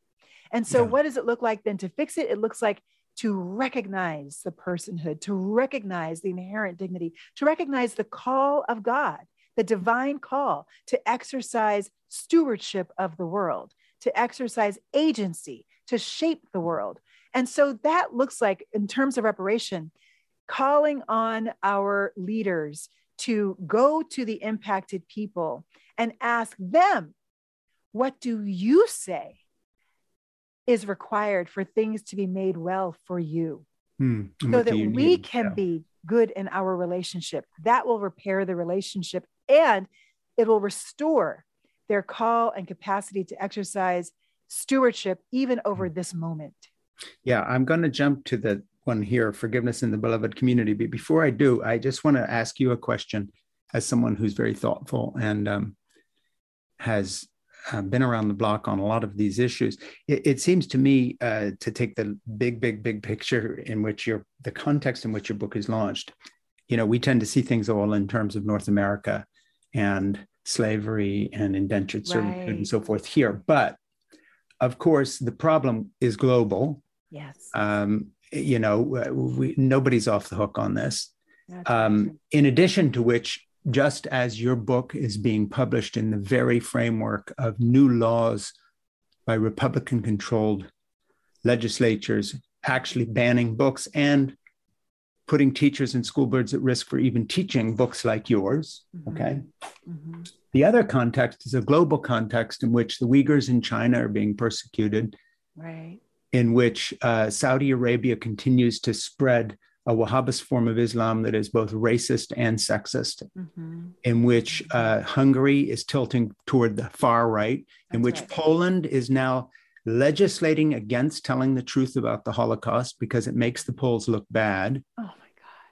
And so yeah. what does it look like then to fix it? It looks like to recognize the personhood, to recognize the inherent dignity, to recognize the call of God, the divine call to exercise stewardship of the world, to exercise agency, to shape the world. And so that looks like, in terms of reparation, calling on our leaders to go to the impacted people and ask them, what do you say is required for things to be made well for you? Hmm. So that we need? can yeah. be good in our relationship. That will repair the relationship and it will restore their call and capacity to exercise stewardship even over hmm. this moment. Yeah, I'm going to jump to the one here forgiveness in the beloved community. But before I do, I just want to ask you a question as someone who's very thoughtful and um, has uh, been around the block on a lot of these issues. It, it seems to me uh, to take the big, big, big picture in which your the context in which your book is launched. You know, we tend to see things all in terms of North America and slavery and indentured servitude right. and so forth here. But of course, the problem is global. Yes. Um, you know, we, nobody's off the hook on this. Um, in addition to which, just as your book is being published in the very framework of new laws by Republican controlled legislatures actually banning books and putting teachers and school boards at risk for even teaching books like yours. Mm-hmm. Okay. Mm-hmm. The other context is a global context in which the Uyghurs in China are being persecuted. Right in which uh, Saudi Arabia continues to spread a Wahhabist form of Islam that is both racist and sexist, mm-hmm. in which uh, Hungary is tilting toward the far right, That's in which right. Poland is now legislating against telling the truth about the Holocaust because it makes the Poles look bad. Oh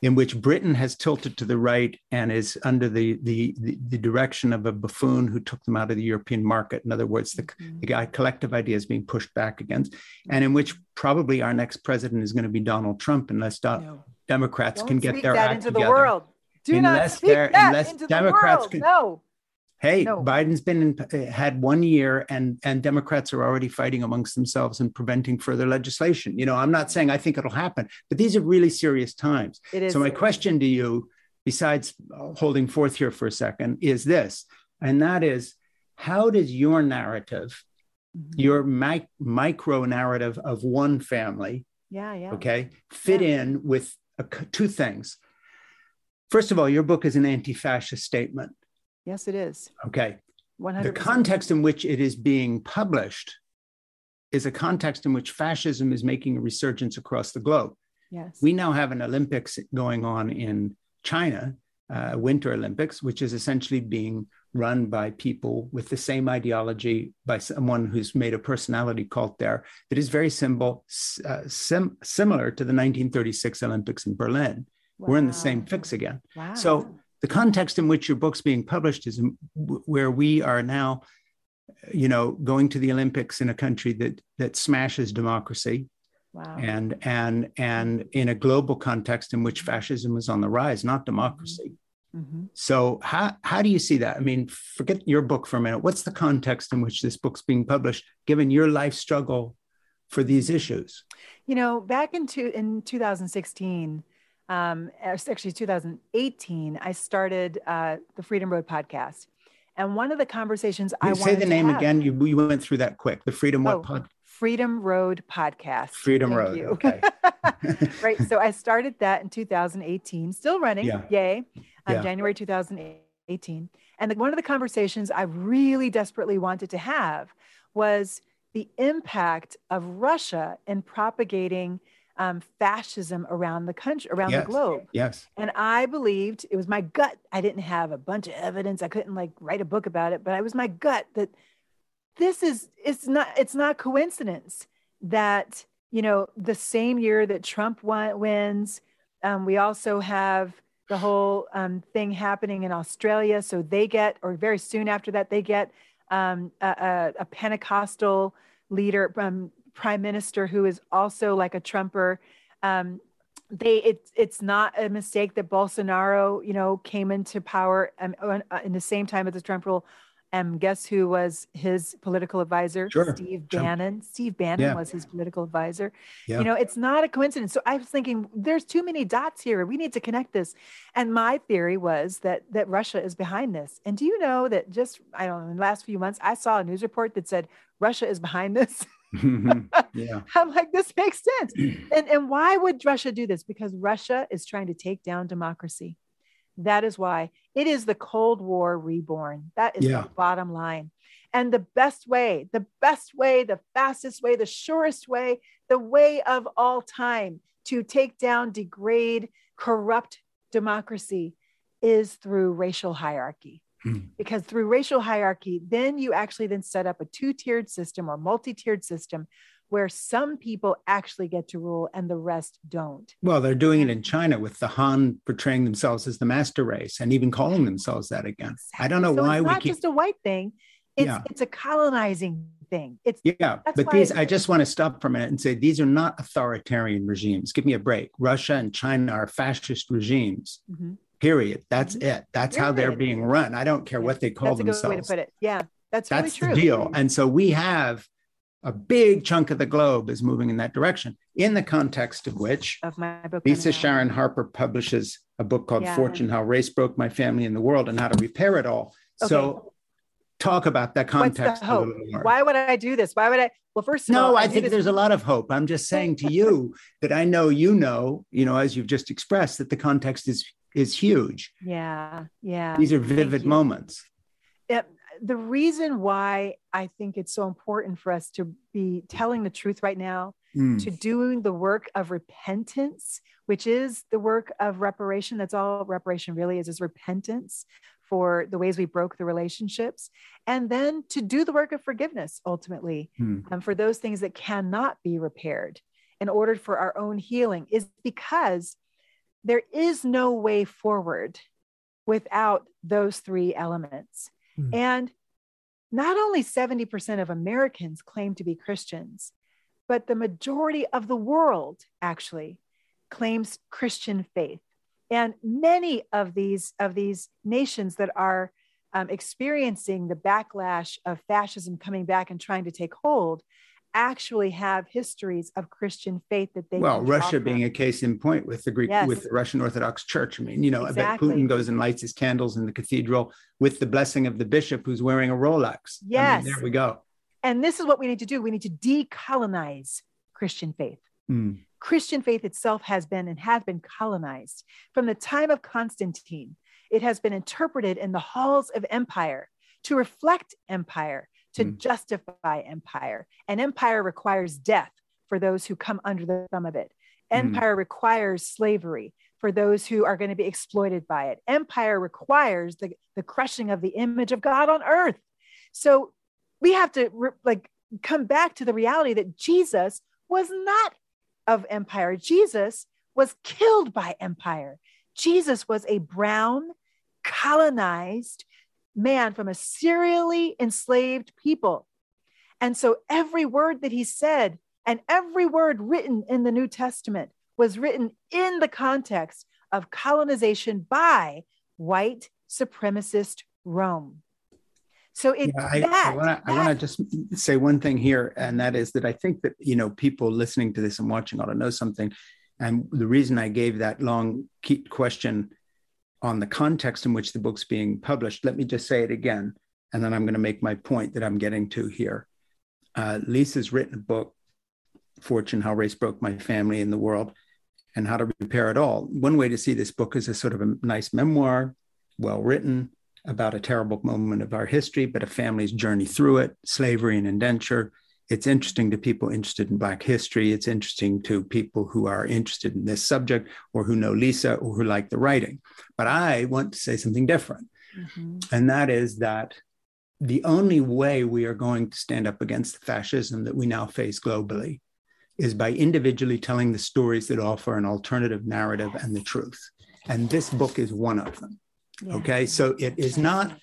in which Britain has tilted to the right and is under the, the, the, the direction of a buffoon who took them out of the European market. In other words, the, mm-hmm. the collective idea is being pushed back against, and in which probably our next president is going to be Donald Trump unless do- no. Democrats Don't can get their act into together. the world. Do unless not speak that unless into Democrats the world. Can, no. Hey, no. Biden's been in, had one year, and and Democrats are already fighting amongst themselves and preventing further legislation. You know, I'm not saying I think it'll happen, but these are really serious times. It is. So my question to you, besides holding forth here for a second, is this, and that is, how does your narrative, mm-hmm. your mic- micro narrative of one family, yeah, yeah, okay, fit yeah. in with a, two things? First of all, your book is an anti-fascist statement Yes, it is. Okay. 100%. The context in which it is being published is a context in which fascism is making a resurgence across the globe. Yes. We now have an Olympics going on in China, uh, Winter Olympics, which is essentially being run by people with the same ideology, by someone who's made a personality cult there that is very symbol, uh, sim- similar to the 1936 Olympics in Berlin. Wow. We're in the same fix again. Wow. So the context in which your book's being published is where we are now you know going to the olympics in a country that that smashes democracy. Wow. and and and in a global context in which fascism is on the rise not democracy. Mm-hmm. so how how do you see that? I mean forget your book for a minute. What's the context in which this book's being published given your life struggle for these issues? You know back into in 2016 um, actually 2018, I started uh, the Freedom Road podcast. And one of the conversations you I say the name again. You, you went through that quick. The Freedom oh, what pod? Freedom Road podcast. Freedom Thank Road. You. Okay. [LAUGHS] [LAUGHS] right. So I started that in 2018, still running. Yeah. Yay. Um, yeah. January 2018. And the, one of the conversations I really desperately wanted to have was the impact of Russia in propagating um, fascism around the country, around yes. the globe. Yes. And I believed it was my gut. I didn't have a bunch of evidence. I couldn't like write a book about it, but it was my gut that this is it's not it's not coincidence that you know the same year that Trump won, wins, um, we also have the whole um, thing happening in Australia. So they get, or very soon after that, they get um, a, a, Pentecostal leader, um, prime minister who is also like a Trumper. Um, they it's it's not a mistake that Bolsonaro, you know, came into power um, uh, in the same time as the Trump rule. And guess who was his political advisor? Sure. Steve Trump. Bannon. Steve Bannon yeah. was his political advisor. Yeah. You know, it's not a coincidence. So I was thinking, there's too many dots here. We need to connect this. And my theory was that that Russia is behind this. And do you know that just I don't know, in the last few months, I saw a news report that said Russia is behind this. [LAUGHS] [LAUGHS] [LAUGHS] yeah. I'm like, this makes sense. [CLEARS THROAT] and and why would Russia do this? Because Russia is trying to take down democracy. That is why it is the Cold War reborn. That is Yeah. the bottom line. And the best way, the best way, the fastest way, the surest way, the way of all time to take down, degrade, corrupt democracy is through racial hierarchy. Hmm. Because through racial hierarchy, then you actually then set up a two-tiered system or multi-tiered system where some people actually get to rule and the rest don't. Well, they're doing it in China with the Han portraying themselves as the master race and even calling themselves that again. I don't know So why it's we not keep. just a white thing. It's Yeah. it's a colonizing thing. It's Yeah, but these, I just want to stop for a minute and say these are not authoritarian regimes. Give me a break. Russia and China are fascist regimes, Mhm. Period. That's mm-hmm. it. That's how they're being run. I don't care what they call that's a good themselves. way to put it. Yeah, that's, That's really the deal. Mm-hmm. And so we have a big chunk of the globe is moving in that direction, in the context of which Of my book, Lisa. Sharon Harper publishes a book called Yeah. Fortune How Race Broke My Family and the World and How to Repair It All. So talk about that What's the context a hope? little more. Why would I do this? Why would I? Well, first of No, all, I do think there's a lot of hope. I'm just saying to you [LAUGHS] that I know you know, you know, as you've just expressed, that the context is is huge. Yeah, yeah. These are vivid moments. Yeah, the reason why I think it's so important for us to be telling the truth right now, Mm. to doing the work of repentance, which is the work of reparation. That's all reparation really is, is repentance for the ways we broke the relationships. And then to do the work of forgiveness ultimately Mm. um, for those things that cannot be repaired in order for our own healing is because there is no way forward without those three elements. Mm. And not only 70% of Americans claim to be Christians, but the majority of the world actually claims Christian faith. And many of these of these nations that are um, experiencing the backlash of fascism coming back and trying to take hold actually have histories of Christian faith that they Well, Russia being a case in point with the Greek, Yes. with the Russian Orthodox Church. I mean, you know, Exactly. Putin goes and lights his candles in the cathedral with the blessing of the bishop who's wearing a Rolex. I mean, Yes. there we go. and this is what we need to do. We need to decolonize Christian faith. Mm. Christian faith itself has been and has been colonized. From the time of Constantine, it has been interpreted in the halls of empire to reflect empire, to Mm. justify empire. And empire requires death for those who come under the thumb of it. Mm. Empire requires slavery for those who are going to be exploited by it. Empire requires the, the crushing of the image of God on earth. So we have to re- like come back to the reality that Jesus was not of empire. Jesus was killed by empire. Jesus was a brown, colonized man from a serially enslaved people. And so every word that he said and every word written in the New Testament was written in the context of colonization by white supremacist Rome. So it Yeah, I, that, I want to I that- want to just say one thing here, and that is that I think that you know people listening to this and watching ought to know something. And the reason I gave that long key question on the context in which the book's being published, let me just say it again, and then I'm going to make my point that I'm getting to here. Uh, Lisa's written a book, Fortune: How Race Broke My Family in the World, and How to Repair It All. One way to see this book is a sort of a nice memoir, well written, about a terrible moment of our history, but a family's journey through it, slavery and indenture. It's interesting to people interested in Black history. It's interesting to people who are interested in this subject or who know Lisa or who like the writing. But I want to say something different. Mm-hmm. And that is that the only way we are going to stand up against the fascism that we now face globally is by individually telling the stories that offer an alternative narrative and the truth. And this book is one of them. Yeah. Okay. So it is not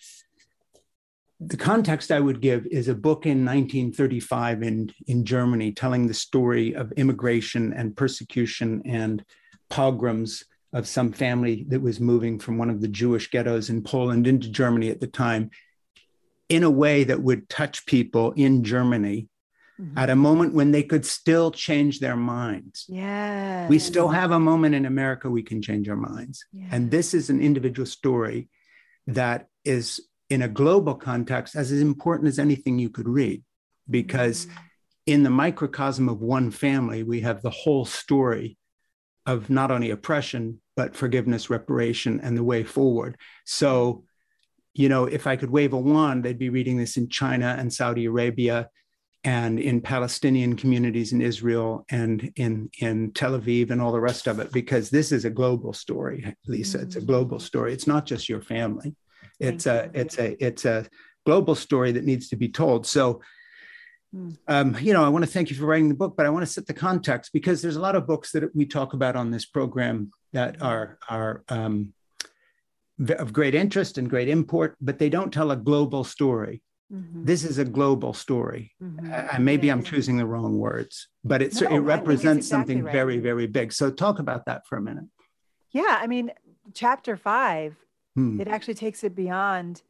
the context I would give is a book in 1935 in, in Germany telling the story of immigration and persecution and pogroms of some family that was moving from one of the Jewish ghettos in Poland into Germany at the time in a way that would touch people in Germany mm-hmm. at a moment when they could still change their minds. Yeah. We still have a moment in America we can change our minds. Yeah. And this is an individual story that is in a global context as important as anything you could read because in the microcosm of one family we have the whole story of not only oppression but forgiveness reparation and the way forward so you know if i could wave a wand they'd be reading this in china and saudi arabia and in Palestinian communities in Israel and in, in Tel Aviv and all the rest of it, because this is a global story, Lisa. Mm-hmm. It's a mm. global story. It's not just your family. It's a it's a it's a global story that needs to be told. So mm. um, you know, I want to thank you for writing the book, but I want to set the context because there's a lot of books that we talk about on this program that are are um, of great interest and great import, but they don't tell a global story. Mm-hmm. This is a global story. Mm-hmm. Uh, maybe yeah. I'm choosing the wrong words, but it's, no, it represents exactly something right. very, very big. So talk about that for a minute. Yeah. I mean, chapter five, hmm. it actually takes it beyond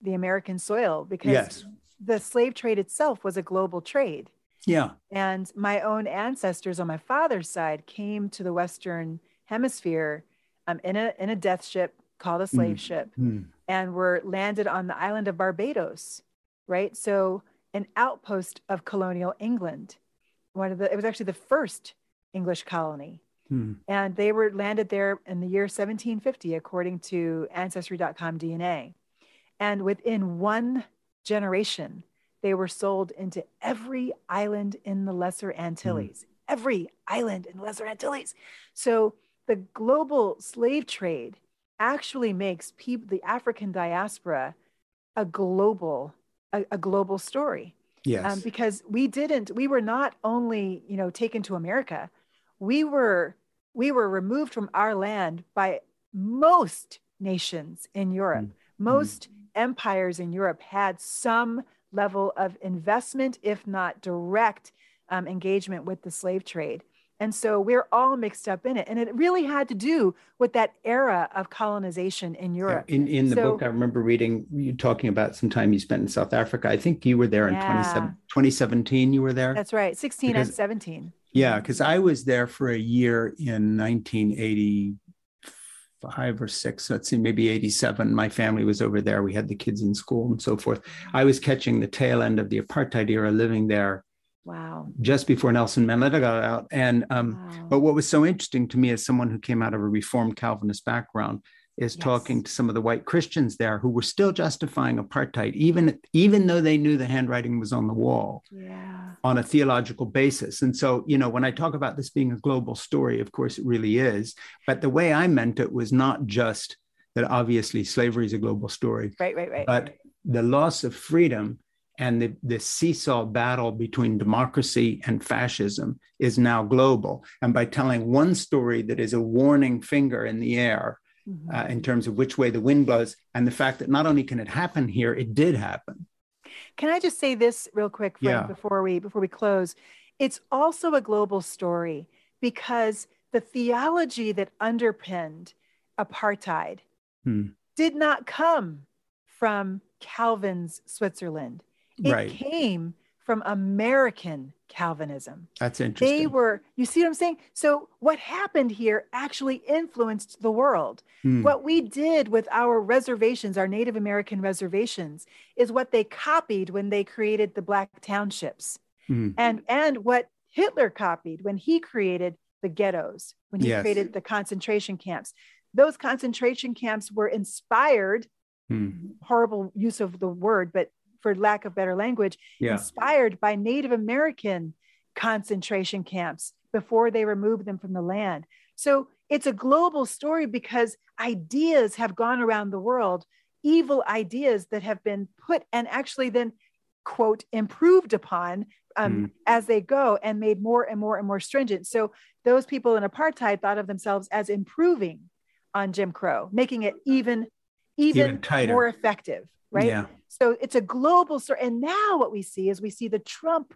the American soil because yes. the slave trade itself was a global trade. Yeah. And my own ancestors on my father's side came to the Western hemisphere um, in, a, in a death ship called a slave mm. ship mm. and were landed on the island of Barbados right? So an outpost of colonial England. One of the it was actually the first English colony. Hmm. And they were landed there in the year 1750, according to Ancestry.com DNA. And within one generation, they were sold into every island in the Lesser Antilles. Hmm. Every island in the Lesser Antilles. So the global slave trade actually makes people, the African diaspora, a global a, a global story. Yes. Um, because we didn't, we were not only, you know, taken to America, we were, we were removed from our land by most nations in Europe. Mm. Most empires in Europe had some level of investment, if not direct um, engagement with the slave trade. And so we're all mixed up in it. And it really had to do with that era of colonization in Europe. Yeah, in, in the so, book, I remember reading you talking about some time you spent in South Africa. I think you were there yeah. in 2017, you were there. That's right, 16 because, and 17. Yeah, because I was there for a year in 1985 or six, let's see, maybe 87. My family was over there. We had the kids in school and so forth. I was catching the tail end of the apartheid era living there Wow. Just before Nelson Mandela got out. And um, wow. but what was so interesting to me as someone who came out of a reformed Calvinist background is yes. talking to some of the white Christians there who were still justifying apartheid, even even though they knew the handwriting was on the wall yeah. on a theological basis. And so, you know, when I talk about this being a global story, of course it really is. But the way I meant it was not just that obviously slavery is a global story. Right, right, right. But the loss of freedom and the, the seesaw battle between democracy and fascism is now global. And by telling one story that is a warning finger in the air mm-hmm. uh, in terms of which way the wind blows, and the fact that not only can it happen here, it did happen. Can I just say this real quick, Frank, yeah. before we before we close? It's also a global story because the theology that underpinned apartheid hmm. did not come from Calvin's Switzerland. It right. came from American Calvinism. That's interesting. They were, you see what I'm saying? So, what happened here actually influenced the world. Hmm. What we did with our reservations, our Native American reservations, is what they copied when they created the Black townships. Hmm. And, and what Hitler copied when he created the ghettos, when he yes. created the concentration camps. Those concentration camps were inspired hmm. horrible use of the word, but for lack of better language, yeah. inspired by Native American concentration camps before they removed them from the land. So it's a global story because ideas have gone around the world, evil ideas that have been put and actually then, quote, improved upon um, mm. as they go and made more and more and more stringent. So those people in apartheid thought of themselves as improving on Jim Crow, making it even even, even more effective, right? Yeah. So it's a global story. And now what we see is we see the Trump,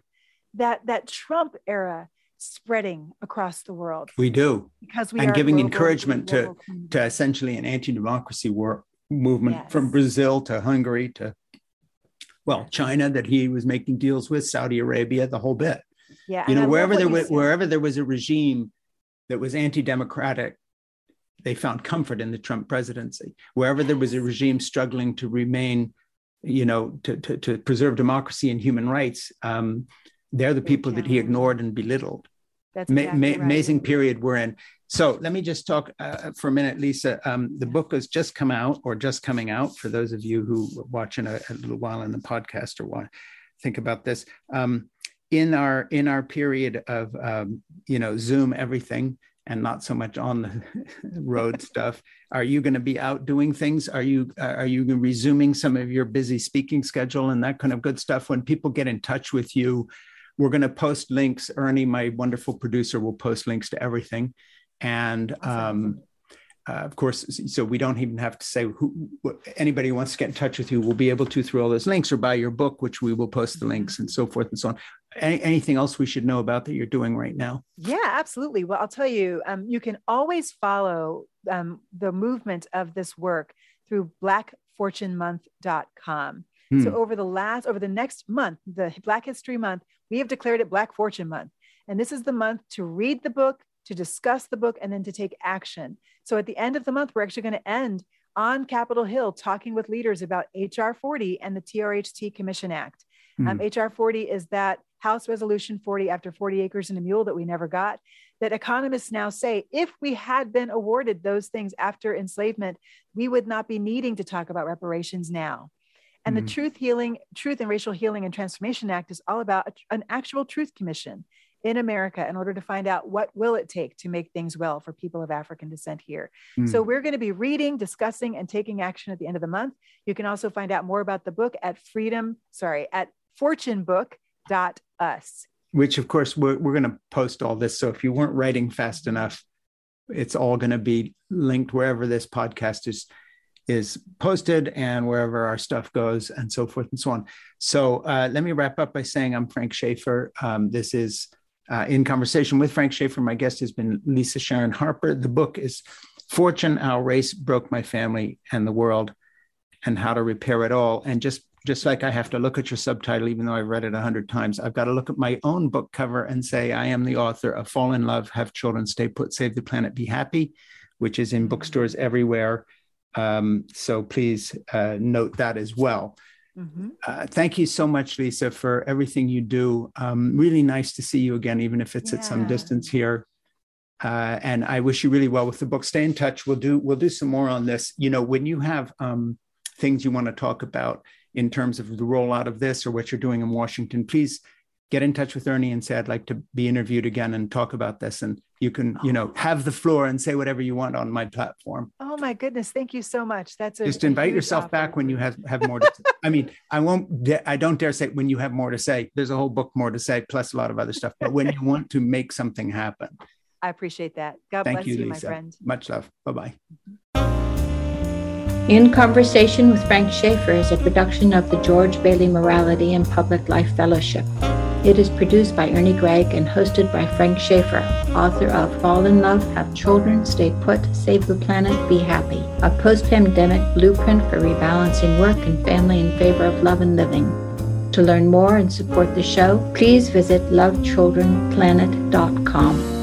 that that Trump era spreading across the world. We do because we and giving global, encouragement to to essentially an anti-democracy war movement yes. from Brazil to Hungary to well China that he was making deals with Saudi Arabia the whole bit. Yeah, you know wherever there was wherever there was a regime that was anti-democratic they found comfort in the Trump presidency. Wherever there was a regime struggling to remain, you know, to, to, to preserve democracy and human rights, um, they're the people that he ignored and belittled. That's exactly ma- right. amazing period we're in. So let me just talk uh, for a minute, Lisa. Um, the book has just come out, or just coming out, for those of you who were watching a, a little while in the podcast or want to think about this. Um, in our in our period of um, you know Zoom everything, and not so much on the [LAUGHS] road stuff. Are you going to be out doing things? Are you are you resuming some of your busy speaking schedule and that kind of good stuff? When people get in touch with you we're going to post links. Ernie my wonderful producer will post links to everything. And um, uh, of course, so we don't even have to say who anybody who wants to get in touch with you will be able to through all those links or buy your book, which we will post the links and so forth and so on. Any, anything else we should know about that you're doing right now? Yeah, absolutely. Well, I'll tell you, um, you can always follow um, the movement of this work through blackfortunemonth.com. Hmm. So over the last, over the next month, the Black History Month, we have declared it Black Fortune Month. And this is the month to read the book, to discuss the book, and then to take action. So at the end of the month, we're actually going to end on Capitol Hill talking with leaders about HR 40 and the TRHT Commission Act. Mm. Um, HR 40 is that House Resolution 40 after 40 acres and a mule that we never got. That economists now say if we had been awarded those things after enslavement, we would not be needing to talk about reparations now. And mm. the. Truth Healing, Truth and Racial Healing and Transformation Act is all about an actual truth commission in America in order to find out what will it take to make things well for people of African descent here. Mm. So we're going to be reading, discussing, and taking action at the end of the month. You can also find out more about the book at freedom, sorry, at fortunebook.us. Which of course we're, we're going to post all this. So if you weren't writing fast enough, it's all going to be linked wherever this podcast is is posted and wherever our stuff goes and so forth and so on. So uh, let me wrap up by saying I'm Frank Schaeffer. Um, this is uh, in conversation with Frank Schaeffer. My guest has been Lisa Sharon Harper. The book is Fortune, Our Race Broke My Family and the World, and How to Repair It All. And just just like I have to look at your subtitle, even though I've read it a hundred times, I've got to look at my own book cover and say, I am the author of Fall in Love, Have Children, Stay Put, Save the Planet, Be Happy, which is in bookstores everywhere. Um, so please uh, note that as well. Mm-hmm. Uh, thank you so much, Lisa, for everything you do. Um, really nice to see you again, even if it's yeah. at some distance here. Uh, and I wish you really well with the book. Stay in touch. We'll do we'll do some more on this. You know, when you have um, things you want to talk about in terms of the rollout of this or what you're doing in Washington, please get in touch with Ernie and say I'd like to be interviewed again and talk about this. And you can, you know, oh. have the floor and say whatever you want on my platform. Oh my goodness, thank you so much. That's a, just invite yourself offer. back when you have have more to. [LAUGHS] say. I mean, I won't. I don't dare say when you have more to say. There's a whole book more to say, plus a lot of other stuff. But when you want to make something happen, I appreciate that. God thank bless you, you my friend. Much love. Bye bye. Mm-hmm. In Conversation with Frank Schaeffer is a production of the George Bailey Morality and Public Life Fellowship. It is produced by Ernie Gregg and hosted by Frank Schaeffer, author of Fall in Love, Have Children, Stay Put, Save the Planet, Be Happy, a post pandemic blueprint for rebalancing work and family in favor of love and living. To learn more and support the show, please visit lovechildrenplanet.com.